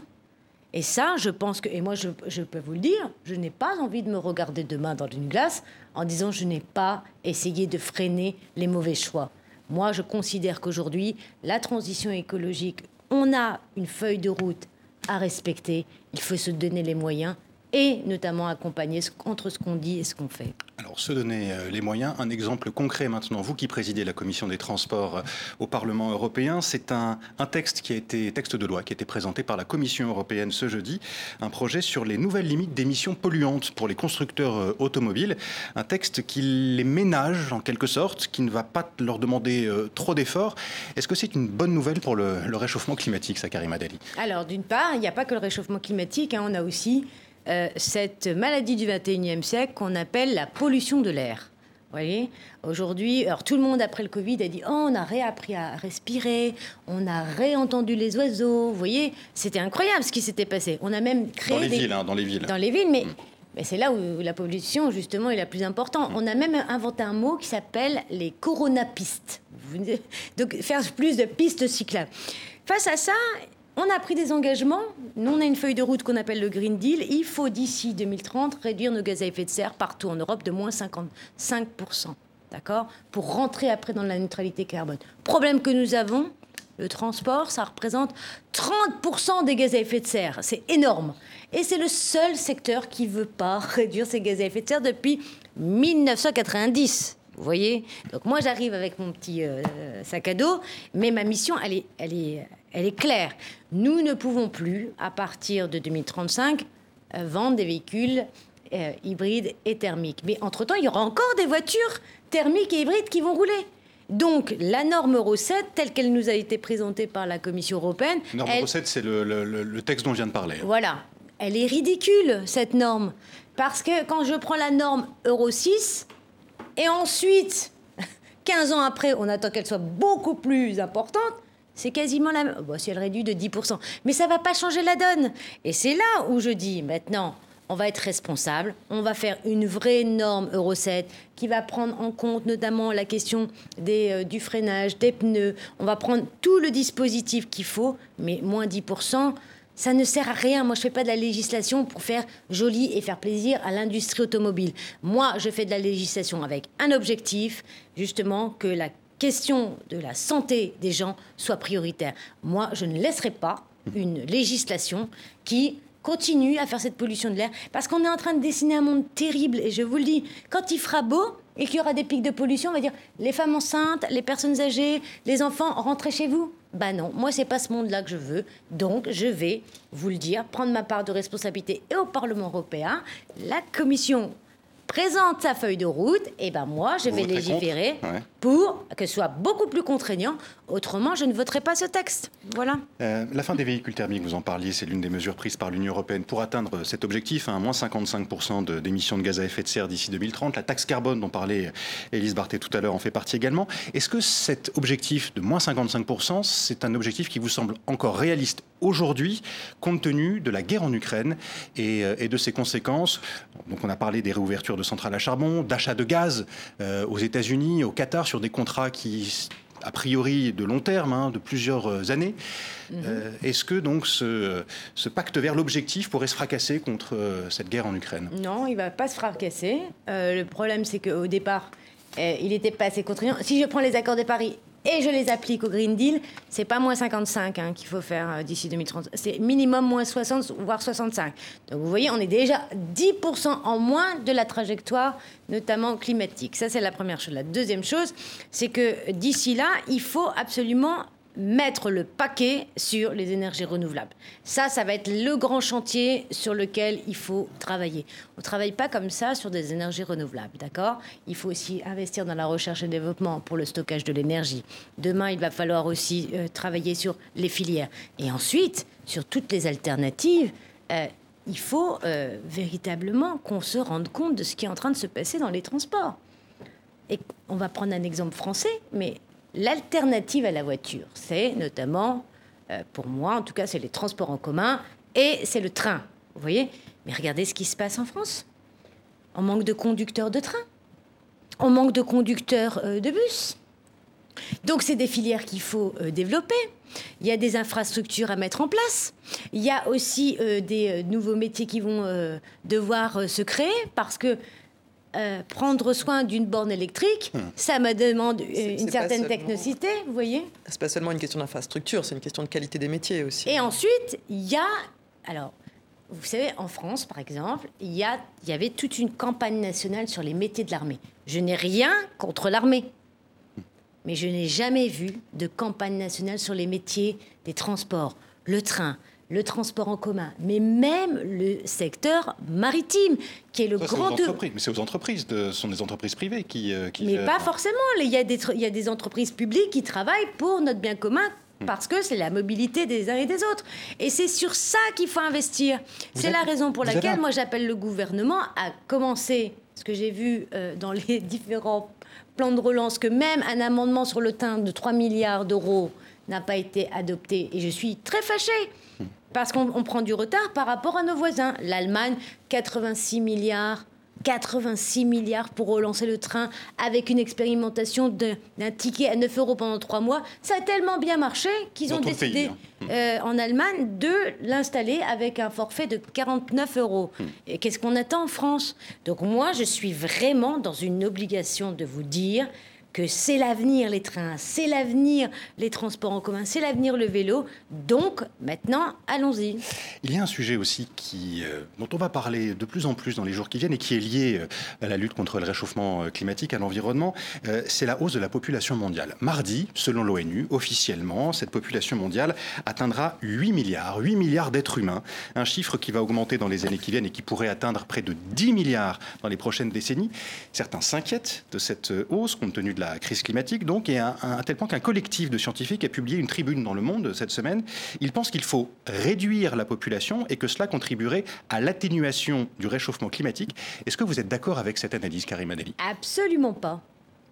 Et ça, je pense que, et moi je, peux vous le dire, je n'ai pas envie de me regarder demain dans une glace en disant je n'ai pas essayé de freiner les mauvais choix. Moi, je considère qu'aujourd'hui, la transition écologique, on a une feuille de route à respecter, il faut se donner les moyens et notamment accompagner entre ce qu'on dit et ce qu'on fait. Alors, se donner euh, les moyens, un exemple concret maintenant, vous qui présidez la commission des transports euh, au Parlement européen, c'est un, texte qui a été, texte de loi qui a été présenté par la Commission européenne ce jeudi, un projet sur les nouvelles limites d'émissions polluantes pour les constructeurs euh, automobiles, un texte qui les ménage en quelque sorte, qui ne va pas leur demander trop d'efforts. Est-ce que c'est une bonne nouvelle pour le, réchauffement climatique, Sakari Madali? Alors, d'une part, il n'y a pas que le réchauffement climatique, hein, on a aussi euh, cette maladie du 21e siècle qu'on appelle la pollution de l'air. voyez? Aujourd'hui, alors tout le monde après le Covid a dit oh, on a réappris à respirer, on a réentendu les oiseaux. Vous voyez, c'était incroyable ce qui s'était passé. On a même créé dans les villes, hein, dans les villes. Dans les villes, mais, mm. mais c'est là où la pollution justement est la plus importante. Mm. On a même inventé un mot qui s'appelle les coronapistes. Donc faire plus de pistes cyclables. Face à ça, on a pris des engagements. Nous, on a une feuille de route qu'on appelle le Green Deal. Il faut d'ici 2030 réduire nos gaz à effet de serre partout en Europe de moins 55%. D'accord Pour rentrer après dans la neutralité carbone. Problème que nous avons, le transport, ça représente 30% des gaz à effet de serre. C'est énorme. Et c'est le seul secteur qui ne veut pas réduire ses gaz à effet de serre depuis 1990. Vous voyez? Donc moi, j'arrive avec mon petit euh, sac à dos, mais ma mission, elle est, elle est, elle est claire. Nous ne pouvons plus, à partir de 2035, euh, vendre des véhicules euh, hybrides et thermiques. Mais entre-temps, il y aura encore des voitures thermiques et hybrides qui vont rouler. Donc, la norme Euro 7, telle qu'elle nous a été présentée par la Commission européenne. Norme Euro 7, c'est le, texte dont je viens de parler. Voilà. Elle est ridicule, cette norme. Parce que quand je prends la norme Euro 6, et ensuite, 15 ans après, on attend qu'elle soit beaucoup plus importante, c'est quasiment la même. Bon, si elle réduit de 10%. Mais ça va pas changer la donne. Et c'est là où je dis maintenant, on va être responsable, on va faire une vraie norme Euro 7 qui va prendre en compte notamment la question des, euh, du freinage, des pneus. On va prendre tout le dispositif qu'il faut, mais moins 10%. Ça ne sert à rien. Moi, je ne fais pas de la législation pour faire joli et faire plaisir à l'industrie automobile. Moi, je fais de la législation avec un objectif, justement, que la question de la santé des gens soit prioritaire. Moi, je ne laisserai pas une législation qui continue à faire cette pollution de l'air, parce qu'on est en train de dessiner un monde terrible, et je vous le dis, quand il fera beau et qu'il y aura des pics de pollution, on va dire, les femmes enceintes, les personnes âgées, les enfants, rentrez chez vous. Ben non, moi, c'est pas ce monde-là que je veux. Donc, je vais vous le dire, prendre ma part de responsabilité et au Parlement européen, la Commission présente sa feuille de route, et ben moi, je vais légiférer pour que soit beaucoup plus contraignant. Autrement, je ne voterai pas ce texte. Voilà. Euh, la fin des véhicules thermiques, vous en parliez, c'est l'une des mesures prises par l'Union européenne pour atteindre cet objectif, hein, moins 55% d'émissions de, gaz à effet de serre d'ici 2030. La taxe carbone dont parlait Élise Barthé tout à l'heure en fait partie également. Est-ce que cet objectif de moins 55%, c'est un objectif qui vous semble encore réaliste aujourd'hui, compte tenu de la guerre en Ukraine et, euh, et, de ses conséquences? Donc on a parlé des réouvertures de centrales à charbon, d'achat de gaz euh, aux États-Unis, au Qatar, sur des contrats qui a priori de long terme, hein, de plusieurs euh, années. Mhm. Euh, est-ce que donc ce, pacte vers l'objectif pourrait se fracasser contre euh, cette guerre en Ukraine? Non, il ne va pas se fracasser. le problème, c'est qu'au départ, il n'était pas assez contraignant. Si je prends les accords de Paris et je les applique au Green Deal, c'est pas moins 55 hein, qu'il faut faire euh, d'ici 2030. C'est minimum moins 60, voire 65. Donc vous voyez, on est déjà 10% en moins de la trajectoire, notamment climatique. Ça, c'est la première chose. La deuxième chose, c'est que d'ici là, il faut absolument mettre le paquet sur les énergies renouvelables. Ça, ça va être le grand chantier sur lequel il faut travailler. On ne travaille pas comme ça sur des énergies renouvelables, d'accord? Il faut aussi investir dans la recherche et développement pour le stockage de l'énergie. Demain, il va falloir aussi euh, travailler sur les filières. Et ensuite, sur toutes les alternatives, euh, il faut euh, véritablement qu'on se rende compte de ce qui est en train de se passer dans les transports. Et on va prendre un exemple français, mais l'alternative à la voiture. C'est notamment, euh, pour moi en tout cas, c'est les transports en commun et c'est le train. Vous voyez Mais regardez ce qui se passe en France. On manque de conducteurs de train. On manque de conducteurs euh, de bus. Donc c'est des filières qu'il faut euh, développer. Il y a des infrastructures à mettre en place. Il y a aussi des nouveaux métiers qui vont devoir se créer parce que euh, prendre soin d'une borne électrique, hmm. ça me demande une certaine technicité, vous voyez C'est pas seulement une question d'infrastructure, c'est une question de qualité des métiers aussi. Et ensuite, il y a, alors, vous savez, en France, par exemple, il y, a, y avait toute une campagne nationale sur les métiers de l'armée. Je n'ai rien contre l'armée, mais je n'ai jamais vu de campagne nationale sur les métiers des transports, le train, le transport en commun, mais même le secteur maritime, qui est le grand... mais c'est aux entreprises, ce sont des entreprises privées qui... Euh, mais pas forcément, il y, a des, il y a des entreprises publiques qui travaillent pour notre bien commun hmm. parce que c'est la mobilité des uns et des autres. Et c'est sur ça qu'il faut investir. C'est la raison pour laquelle moi j'appelle le gouvernement à commencer, ce que j'ai vu euh, dans les différents plans de relance, que même un amendement sur le teint de 3 milliards d'euros n'a pas été adopté. Et je suis très fâchée parce qu'on prend du retard par rapport à nos voisins. L'Allemagne, 86 milliards. 86 milliards pour relancer le train avec une expérimentation d'un ticket à 9 euros pendant 3 mois. Ça a tellement bien marché qu'ils ont décidé hein. euh, en Allemagne de l'installer avec un forfait de 49 euros. Hmm. Et qu'est-ce qu'on attend en France? Donc moi, je suis vraiment dans une obligation de vous dire que c'est l'avenir les trains, c'est l'avenir les transports en commun, c'est l'avenir le vélo. Donc maintenant, allons-y. Il y a un sujet aussi qui, euh, dont on va parler de plus en plus dans les jours qui viennent et qui est lié euh, à la lutte contre le réchauffement euh, climatique, à l'environnement, c'est la hausse de la population mondiale. Mardi, selon l'ONU, officiellement, cette population mondiale atteindra 8 milliards, 8 milliards d'êtres humains, un chiffre qui va augmenter dans les années qui viennent et qui pourrait atteindre près de 10 milliards dans les prochaines décennies. Certains s'inquiètent de cette hausse compte tenu de la la crise climatique, donc, et à, tel point qu'un collectif de scientifiques a publié une tribune dans Le Monde cette semaine. Il pense qu'il faut réduire la population et que cela contribuerait à l'atténuation du réchauffement climatique. Est-ce que vous êtes d'accord avec cette analyse, Karim Adeli Absolument pas.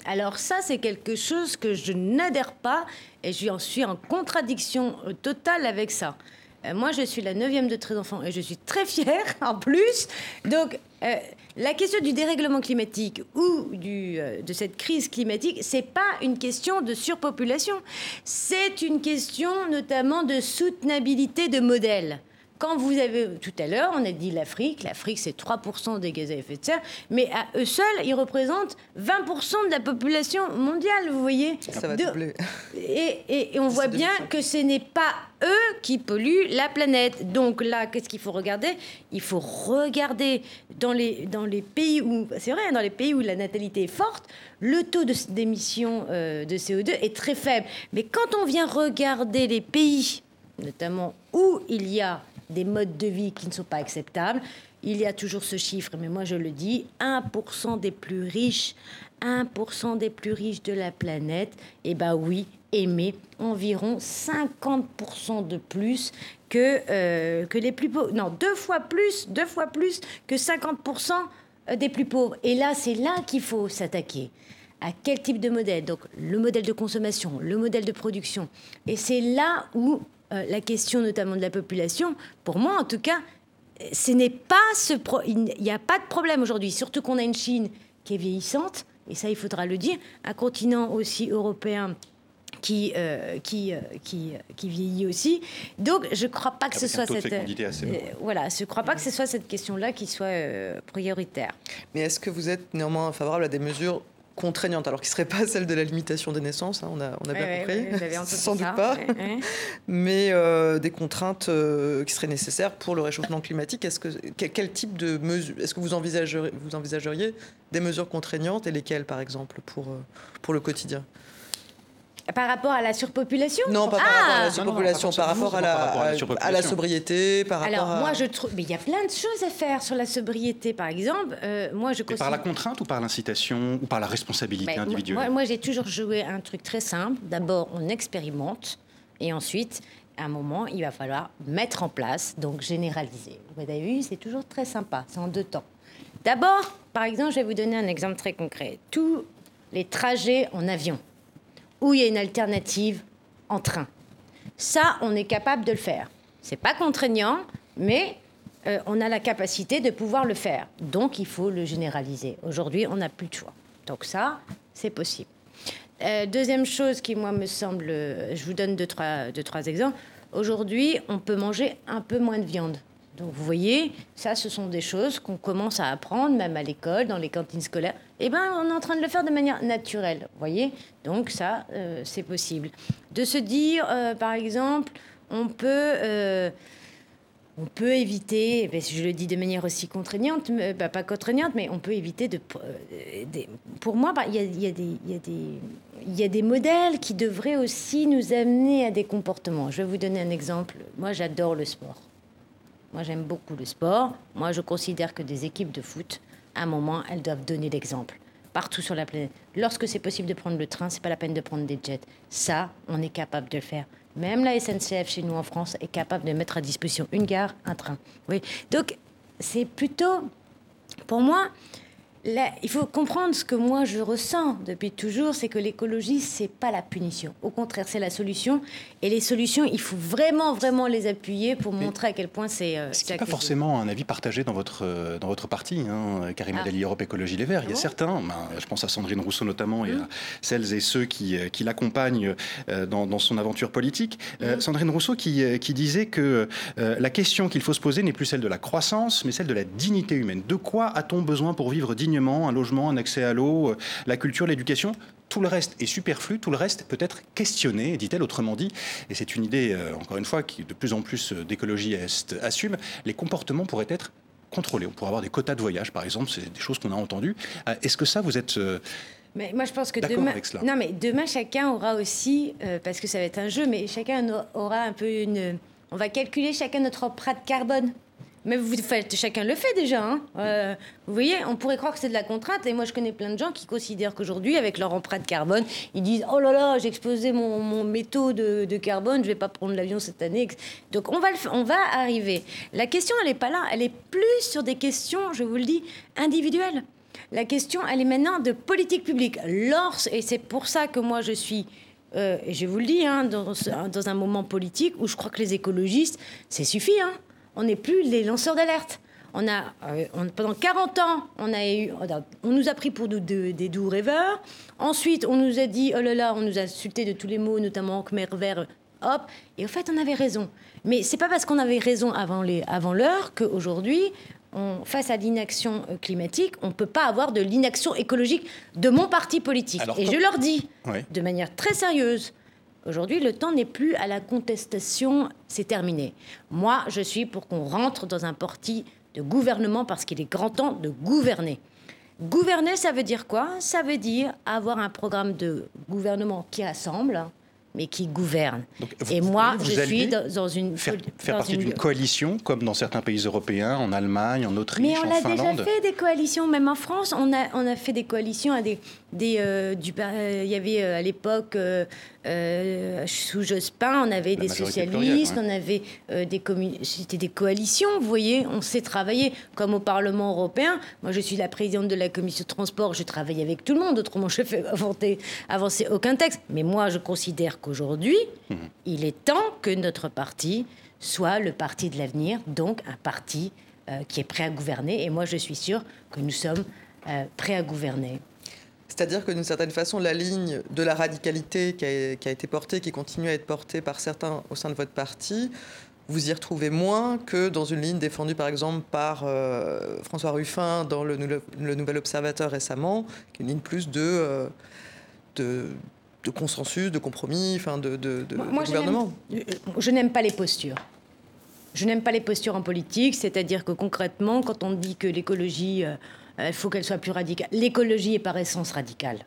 Alors ça, c'est quelque chose que je n'adhère pas et je suis en contradiction euh, totale avec ça. Euh, moi, je suis la neuvième de 13 enfants et je suis très fière en plus. Donc, euh, la question du dérèglement climatique ou euh, de cette crise climatique, c'est pas une question de surpopulation, c'est une question notamment de soutenabilité de modèles. Quand vous avez, tout à l'heure, on a dit l'Afrique, l'Afrique c'est 3% des gaz à effet de serre, mais à eux seuls, ils représentent 20% de la population mondiale, vous voyez Ça va doubler. Et, et, on voit bien que ce n'est pas eux qui polluent la planète. Donc là, qu'est-ce qu'il faut regarder? Il faut regarder dans les, dans les pays où, c'est vrai, dans les pays où la natalité est forte, le taux d'émission euh, de CO2 est très faible. Mais quand on vient regarder les pays, notamment où il y a des modes de vie qui ne sont pas acceptables. Il y a toujours ce chiffre, mais moi je le dis, 1% des plus riches, 1% des plus riches de la planète, eh ben oui, émet environ 50% de plus que, euh, que les plus pauvres. Non, deux fois plus, deux fois plus que 50% des plus pauvres. Et là, c'est là qu'il faut s'attaquer. À quel type de modèle? Donc, le modèle de consommation, le modèle de production. Et c'est là où euh, la question notamment de la population, pour moi en tout cas, ce n'est pas ce il n'y a pas de problème aujourd'hui, surtout qu'on a une Chine qui est vieillissante, et ça il faudra le dire, un continent aussi européen qui, euh, qui, euh, qui, qui, vieillit aussi. Donc, je ne crois pas que ce soit cette. voilà, je crois pas que ce soit cette question-là qui soit prioritaire. Mais est-ce que vous êtes néanmoins favorable à des mesures contraignante, alors qui ne serait pas celle de la limitation des naissances, hein, on, a, on a bien compris, sans doute pas, mais euh, des contraintes euh, qui seraient nécessaires pour le réchauffement climatique. Est-ce que, quel, type de mesures, est-ce que vous envisageriez, vous envisageriez des mesures contraignantes et lesquelles, par exemple, pour, euh, pour le quotidien? Par rapport à la surpopulation Non, pas par rapport à la ah surpopulation, par, rapport, à la, à, la, sobriété, par Alors, rapport moi, je trouve... Mais il y a plein de choses à faire sur la sobriété, par exemple. Euh, moi, je Par la contrainte ou par l'incitation ou par la responsabilité individuelle? Moi, moi j'ai toujours joué un truc très simple. D'abord, on expérimente. Et ensuite, à un moment, il va falloir mettre en place, donc généraliser. Vous avez vu, c'est toujours très sympa. C'est en deux temps. D'abord, par exemple, je vais vous donner un exemple très concret. Tous les trajets en avion où il y a une alternative en train. Ça, on est capable de le faire. C'est pas contraignant, mais euh, on a la capacité de pouvoir le faire. Donc, il faut le généraliser. Aujourd'hui, on n'a plus de choix. Donc ça, c'est possible. Euh, deuxième chose qui, moi, me semble, euh, je vous donne deux, trois, deux, trois exemples. Aujourd'hui, on peut manger un peu moins de viande. Donc vous voyez, ça, ce sont des choses qu'on commence à apprendre, même à l'école, dans les cantines scolaires. Eh bien, on est en train de le faire de manière naturelle, vous voyez Donc ça, euh, c'est possible. De se dire, euh, par exemple, on peut... Euh, on peut éviter, ben, je le dis de manière aussi contraignante, bah, pas contraignante, mais on peut éviter de. pour moi, il y, a, des modèles qui devraient aussi nous amener à des comportements. Je vais vous donner un exemple. Moi, j'adore le sport. Moi, j'aime beaucoup le sport. Moi, je considère que des équipes de foot, à un moment, elles doivent donner l'exemple partout sur la planète. Lorsque c'est possible de prendre le train, c'est pas la peine de prendre des jets. Ça, on est capable de le faire. Même la SNCF chez nous en France est capable de mettre à disposition une gare, un train. Oui. Donc, c'est plutôt, pour moi, il faut comprendre ce que moi je ressens depuis toujours, c'est que l'écologie, c'est pas la punition. Au contraire, c'est la solution. Et les solutions, il faut vraiment, vraiment les appuyer pour montrer à quel point c'est. Euh, ce n'est pas forcément un avis partagé dans votre, euh, dans votre parti, hein, Karim ah. Europe Écologie Les Verts. il y a ah certains, ben, je pense à Sandrine Rousseau notamment, et à mmh. celles et ceux qui, euh, qui l'accompagnent euh, dans, dans, son aventure politique. Mmh. Sandrine Rousseau qui, qui disait que la question qu'il faut se poser n'est plus celle de la croissance, mais celle de la dignité humaine. De quoi a-t-on besoin pour vivre dignement? Un logement, un accès à l'eau, euh, la culture, l'éducation. Tout le reste est superflu, tout le reste peut être questionné, dit-elle autrement dit. Et c'est une idée, euh, encore une fois, qui de plus en plus euh, d'écologie assume. Les comportements pourraient être contrôlés. On pourrait avoir des quotas de voyage, par exemple, c'est des choses qu'on a entendues. Est-ce que ça, vous êtes... Mais moi, je pense que demain, non, mais demain, chacun aura aussi, parce que ça va être un jeu, mais chacun aura un peu une. On va calculer chacun notre empreinte carbone. Mais vous faites, chacun le fait déjà. Hein. Euh, vous voyez, on pourrait croire que c'est de la contrainte. Et moi, je connais plein de gens qui considèrent qu'aujourd'hui, avec leur empreinte carbone, ils disent Oh là là, j'ai explosé mon, mon métaux de, carbone, je vais pas prendre l'avion cette année. Donc, on va, le, on va arriver. La question, elle n'est pas là. Elle est plus sur des questions, je vous le dis, individuelles. La question, elle est maintenant de politique publique. Lors, et c'est pour ça que moi, je suis. Euh, et je vous le dis, hein, dans, dans, un moment politique où je crois que les écologistes, c'est suffit. Hein on n'est plus les lanceurs d'alerte. On a, euh, pendant 40 ans, on, a eu, on nous a pris pour des doux rêveurs. Ensuite, on nous a dit, oh là là, on nous a insulté de tous les mots, notamment Khmer vert, hop. Et au fait, on avait raison. Mais c'est pas parce qu'on avait raison avant l'heure avant qu'aujourd'hui, face à l'inaction euh, climatique, on ne peut pas avoir de l'inaction écologique de mon parti politique. Et je leur dis, de manière très sérieuse, Aujourd'hui, le temps n'est plus à la contestation, c'est terminé. Moi, je suis pour qu'on rentre dans un parti de gouvernement parce qu'il est grand temps de gouverner. Gouverner, ça veut dire quoi? Ça veut dire avoir un programme de gouvernement qui rassemble, mais qui gouverne. et moi, je suis dans une... Faire, partie d'une coalition, comme dans certains pays européens, en Allemagne, en Autriche, en Finlande. Mais on a déjà fait des coalitions, même en France, on a, on a fait des coalitions à des... des euh, du, il y avait euh, à l'époque euh, sous Jospin, on avait des socialistes, on avait des c'était des coalitions, vous voyez, on s'est travaillé comme au Parlement européen. Moi, je suis la présidente de la commission de transport, je travaille avec tout le monde, autrement je fais avancer, avancer aucun texte. Mais moi, je considère qu'aujourd'hui, mhm. il est temps que notre parti soit le parti de l'avenir, donc un parti euh, qui est prêt à gouverner. Et moi, je suis sûre que nous sommes prêts à gouverner. C'est-à-dire que d'une certaine façon, la ligne de la radicalité qui a, été portée, qui continue à être portée par certains au sein de votre parti, vous y retrouvez moins que dans une ligne défendue par exemple par euh, François Ruffin dans le, Nouvel Observateur récemment, qui est une ligne plus de, euh, de, consensus, de compromis, enfin de, de, gouvernement. Je n'aime pas les postures. Je n'aime pas les postures en politique, c'est-à-dire que concrètement, quand on dit que l'écologie... Euh, il faut qu'elle soit plus radicale. L'écologie est par essence radicale.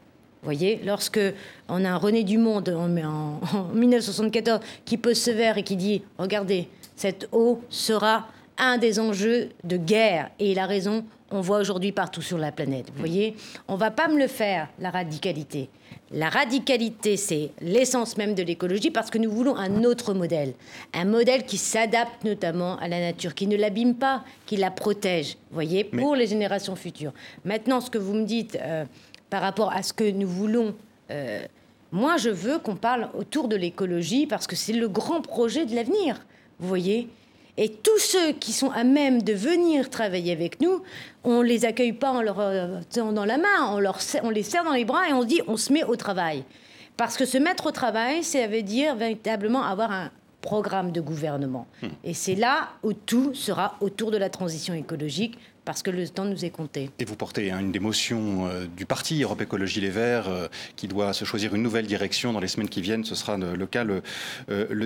Vous voyez, lorsque on a un René Dumont en, en, en 1974 qui pose ce verre et qui dit Regardez, cette eau sera un des enjeux de guerre. Et il a raison, on voit aujourd'hui partout sur la planète. Vous voyez, on va pas me le faire, la radicalité. La radicalité, c'est l'essence même de l'écologie parce que nous voulons un autre modèle. Un modèle qui s'adapte notamment à la nature, qui ne l'abîme pas, qui la protège, voyez, pour les générations futures. Maintenant, ce que vous me dites euh, par rapport à ce que nous voulons, euh, moi, je veux qu'on parle autour de l'écologie parce que c'est le grand projet de l'avenir, vous voyez et tous ceux qui sont à même de venir travailler avec nous, on les accueille pas en leur euh, dans la main, on, leur, on les serre dans les bras et on se dit on se met au travail. Parce que se mettre au travail, ça veut dire véritablement avoir un programme de gouvernement. Hmm. Et c'est là où tout sera autour de la transition écologique, parce que le temps nous est compté. Et vous portez hein, une des motions euh, du parti Europe Écologie Les Verts euh, qui doit se choisir une nouvelle direction dans les semaines qui viennent. Ce sera le, cas le,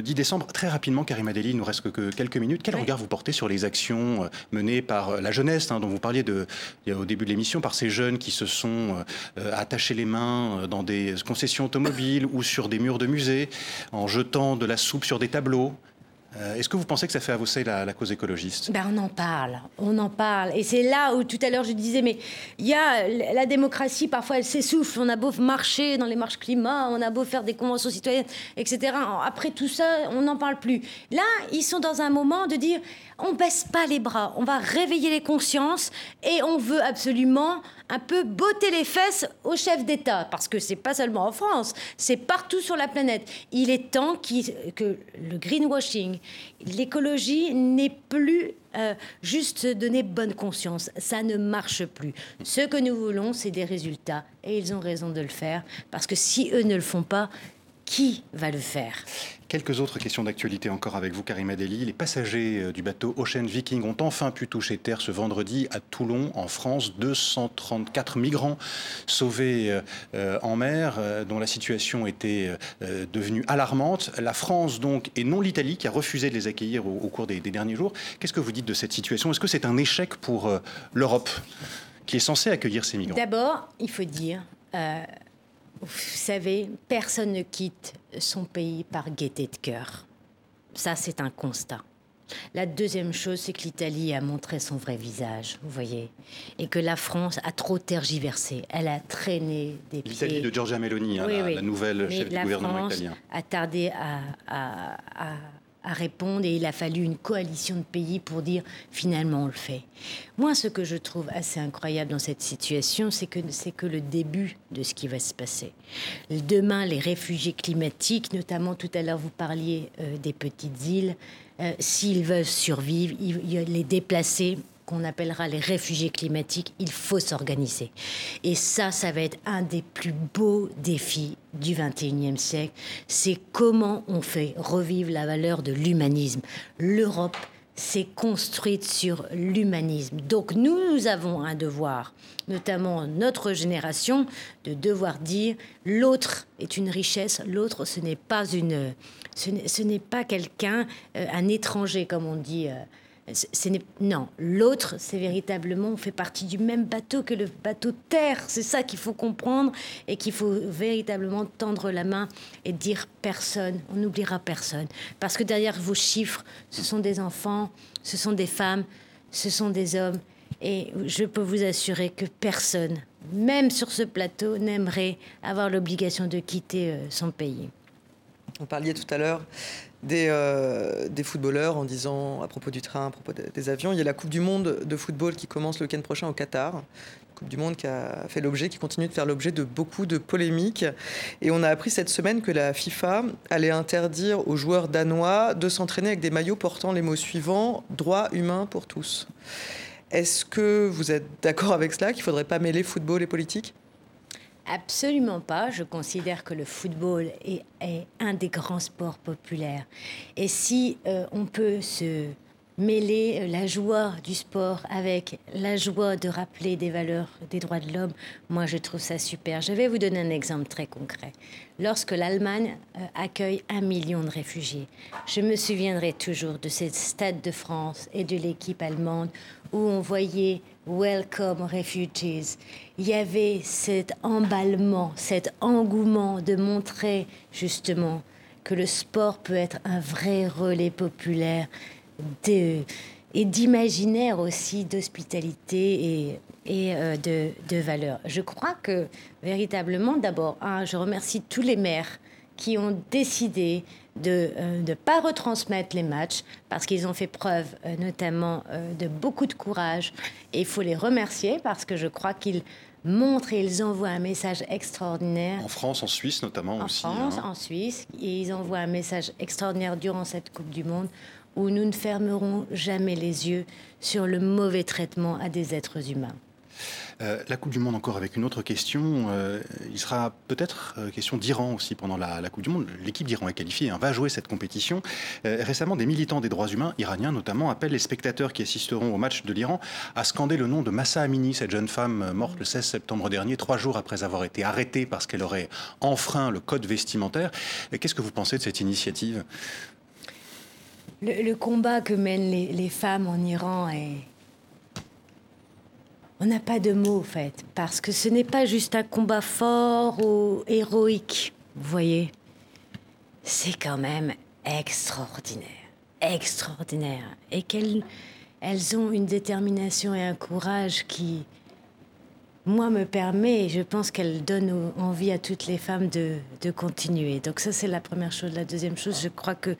10 décembre. Très rapidement, Karim Adeli, il nous reste que, quelques minutes. Quel regard vous portez sur les actions menées par la jeunesse, hein, dont vous parliez de, au début de l'émission, par ces jeunes qui se sont attachés les mains dans des concessions automobiles ou sur des murs de musées, en jetant de la soupe sur des tableaux euh, est-ce que vous pensez que ça fait avancer la, cause écologiste? Ben, On en parle, on en parle. Et c'est là où tout à l'heure je disais, mais il y a la démocratie, parfois elle s'essouffle. On a beau marcher dans les marches climat, on a beau faire des conventions citoyennes, etc. Après tout ça, on n'en parle plus. Là, ils sont dans un moment de dire, on baisse pas les bras, on va réveiller les consciences et on veut absolument un peu botter les fesses aux chefs d'État, parce que c'est pas seulement en France, c'est partout sur la planète. Il est temps que le greenwashing, l'écologie n'est plus euh, juste donner bonne conscience. Ça ne marche plus. Ce que nous voulons, c'est des résultats. Et ils ont raison de le faire, parce que si eux ne le font pas, qui va le faire? Quelques autres questions d'actualité encore avec vous, Karim Adeli. Les passagers euh, du bateau Ocean Viking ont enfin pu toucher terre ce vendredi à Toulon, en France. 234 migrants sauvés euh, euh, en mer, dont la situation était devenue alarmante. La France, donc, et non l'Italie, qui a refusé de les accueillir au, cours des, derniers jours. Qu'est-ce que vous dites de cette situation? Est-ce que c'est un échec pour l'Europe, qui est censée accueillir ces migrants? D'abord, il faut dire vous savez, personne ne quitte son pays par gaieté de cœur. Ça, c'est un constat. La deuxième chose, c'est que l'Italie a montré son vrai visage, vous voyez, et que la France a trop tergiversé. Elle a traîné des pieds. L'Italie de Giorgia Meloni, hein, la, nouvelle chef du gouvernement italien. A tardé à à répondre et il a fallu une coalition de pays pour dire finalement on le fait. Moi, ce que je trouve assez incroyable dans cette situation, c'est que c'est que le début de ce qui va se passer. Demain, les réfugiés climatiques, notamment tout à l'heure vous parliez euh, des petites îles, euh, s'ils veulent survivre, les déplacer qu'on appellera les réfugiés climatiques, il faut s'organiser. Et ça, ça va être un des plus beaux défis du 21e siècle. C'est comment on fait revivre la valeur de l'humanisme. L'Europe s'est construite sur l'humanisme. Donc nous, nous avons un devoir, notamment notre génération, de devoir dire l'autre est une richesse, l'autre ce n'est pas une, ce n'est pas quelqu'un, euh, un étranger comme on dit. Euh, non, l'autre, c'est véritablement, on fait partie du même bateau que le bateau Terre. C'est ça qu'il faut comprendre et qu'il faut véritablement tendre la main et dire personne, on n'oubliera personne. Parce que derrière vos chiffres, ce sont des enfants, ce sont des femmes, ce sont des hommes. Et je peux vous assurer que personne, même sur ce plateau, n'aimerait avoir l'obligation de quitter euh, son pays. On parlait tout à l'heure euh, des, footballeurs en disant à propos du train, à propos des avions. Il y a la Coupe du Monde de football qui commence le week-end prochain au Qatar. Coupe du Monde qui a fait l'objet, qui continue de faire l'objet de beaucoup de polémiques. Et on a appris cette semaine que la FIFA allait interdire aux joueurs danois de s'entraîner avec des maillots portant les mots suivants droit humain pour tous. Est-ce que vous êtes d'accord avec cela, qu'il ne faudrait pas mêler football et politique? Absolument pas. Je considère que le football est, un des grands sports populaires. Et si euh, on peut se mêler euh, la joie du sport avec la joie de rappeler des valeurs des droits de l'homme, moi je trouve ça super. Je vais vous donner un exemple très concret. Lorsque l'Allemagne euh, accueille un million de réfugiés, je me souviendrai toujours de ces stades de France et de l'équipe allemande où on voyait Welcome Refugees. Il y avait cet emballement, cet engouement de montrer justement que le sport peut être un vrai relais populaire de, et d'imaginaire aussi, d'hospitalité et, et euh, de, de valeur. Je crois que véritablement, d'abord, je remercie tous les maires qui ont décidé de ne euh, pas retransmettre les matchs parce qu'ils ont fait preuve euh, notamment de beaucoup de courage. Et il faut les remercier parce que je crois qu'ils montrent et ils envoient un message extraordinaire. En France, en Suisse notamment aussi. En France, hein. en Suisse. Et ils envoient un message extraordinaire durant cette Coupe du Monde où nous ne fermerons jamais les yeux sur le mauvais traitement à des êtres humains. Euh, la Coupe du Monde encore avec une autre question. Euh, il sera peut-être euh, question d'Iran aussi pendant la, Coupe du Monde. L'équipe d'Iran est qualifiée, hein, va jouer cette compétition. récemment, des militants des droits humains iraniens notamment appellent les spectateurs qui assisteront au match de l'Iran à scander le nom de Massa Amini, cette jeune femme morte le 16 septembre dernier, trois jours après avoir été arrêtée parce qu'elle aurait enfreint le code vestimentaire. Qu'est-ce que vous pensez de cette initiative? Le, combat que mènent les, femmes en Iran est on n'a pas de mots, en fait, parce que ce n'est pas juste un combat fort ou héroïque, vous voyez. C'est quand même extraordinaire, extraordinaire. Et qu'elles elles ont une détermination et un courage qui, moi, me permet, et je pense qu'elle donne envie à toutes les femmes de continuer. Donc ça, c'est la première chose. La deuxième chose, je crois que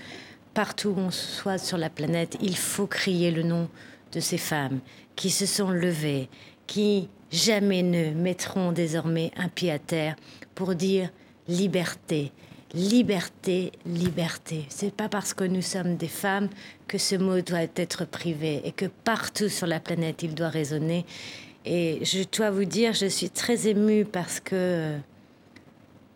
partout où on soit sur la planète, il faut crier le nom de ces femmes qui se sont levées, qui jamais ne mettront désormais un pied à terre pour dire liberté, liberté, liberté. C'est pas parce que nous sommes des femmes que ce mot doit être privé et que partout sur la planète il doit résonner. Et je dois vous dire, je suis très émue parce que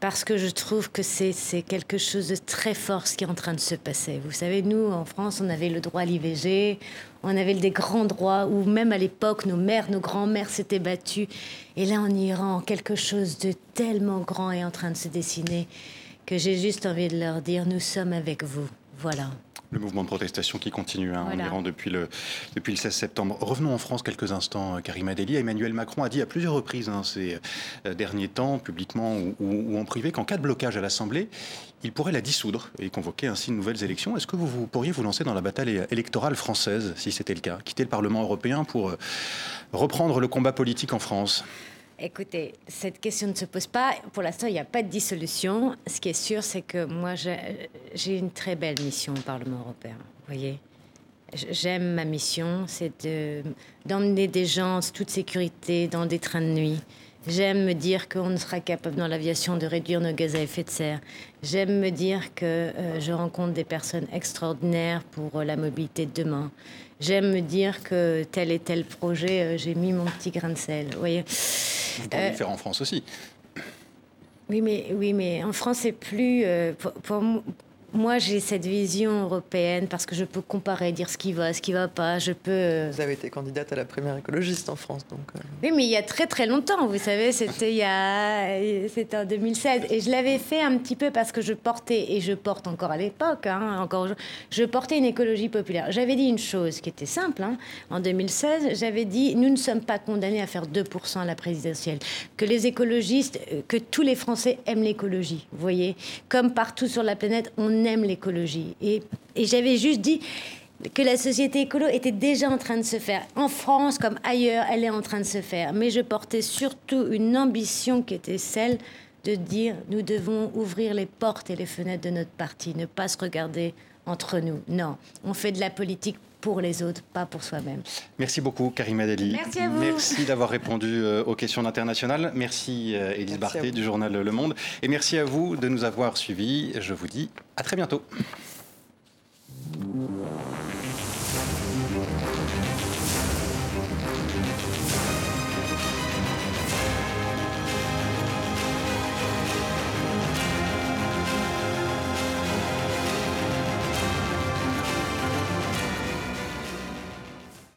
parce que je trouve que c'est quelque chose de très fort ce qui est en train de se passer. Vous savez, nous, en France, on avait le droit à l'IVG, on avait des grands droits, où même à l'époque, nos mères, nos grands-mères s'étaient battues. Et là, en Iran, quelque chose de tellement grand est en train de se dessiner que j'ai juste envie de leur dire, nous sommes avec vous. Voilà le mouvement de protestation qui continue hein, en Iran depuis le, depuis le 16 septembre. Revenons en France quelques instants, Karima Deli. Emmanuel Macron a dit à plusieurs reprises hein, ces euh, derniers temps, publiquement ou, en privé, qu'en cas de blocage à l'Assemblée, il pourrait la dissoudre et convoquer ainsi de nouvelles élections. Est-ce que vous, vous, pourriez vous lancer dans la bataille électorale française, si c'était le cas? Quitter le Parlement européen pour euh, reprendre le combat politique en France? Écoutez, cette question ne se pose pas. Pour l'instant, il n'y a pas de dissolution. Ce qui est sûr, c'est que moi, j'ai une très belle mission au Parlement européen. Vous voyez J'aime ma mission, c'est d'emmener des gens en toute sécurité dans des trains de nuit. J'aime me dire qu'on sera capable dans l'aviation de réduire nos gaz à effet de serre. J'aime me dire que euh, je rencontre des personnes extraordinaires pour euh, la mobilité de demain. J'aime me dire que tel et tel projet, euh, j'ai mis mon petit grain de sel. Vous voyez Vous pourriez le faire en France aussi. Oui, mais, oui, mais en France, c'est plus. pour, pour, moi, j'ai cette vision européenne parce que je peux comparer, dire ce qui va, ce qui va pas. Je peux. Euh, vous avez été candidate à la première écologiste en France, donc. Euh. Oui, mais il y a très très longtemps. Vous savez, c'était il y a, c'était en 2016, et je l'avais fait un petit peu parce que je portais et je porte encore à l'époque, hein, encore, je portais une écologie populaire. J'avais dit une chose qui était simple. Hein. En 2016, j'avais dit nous ne sommes pas condamnés à faire 2% à la présidentielle. Que les écologistes, euh, que tous les Français aiment l'écologie. Vous voyez, comme partout sur la planète, on aime l'écologie. Et, et j'avais juste dit que la société écolo était déjà en train de se faire. En France comme ailleurs, elle est en train de se faire. Mais je portais surtout une ambition qui était celle de dire nous devons ouvrir les portes et les fenêtres de notre parti, ne pas se regarder entre nous. Non, on fait de la politique pour les autres, pas pour soi-même. Merci beaucoup, Karim Adeli. Merci à vous. Merci d'avoir répondu euh, aux questions internationales. Merci, euh, Élise Barthé, du journal Le Monde. Et merci à vous de nous avoir suivis. Je vous dis à très bientôt.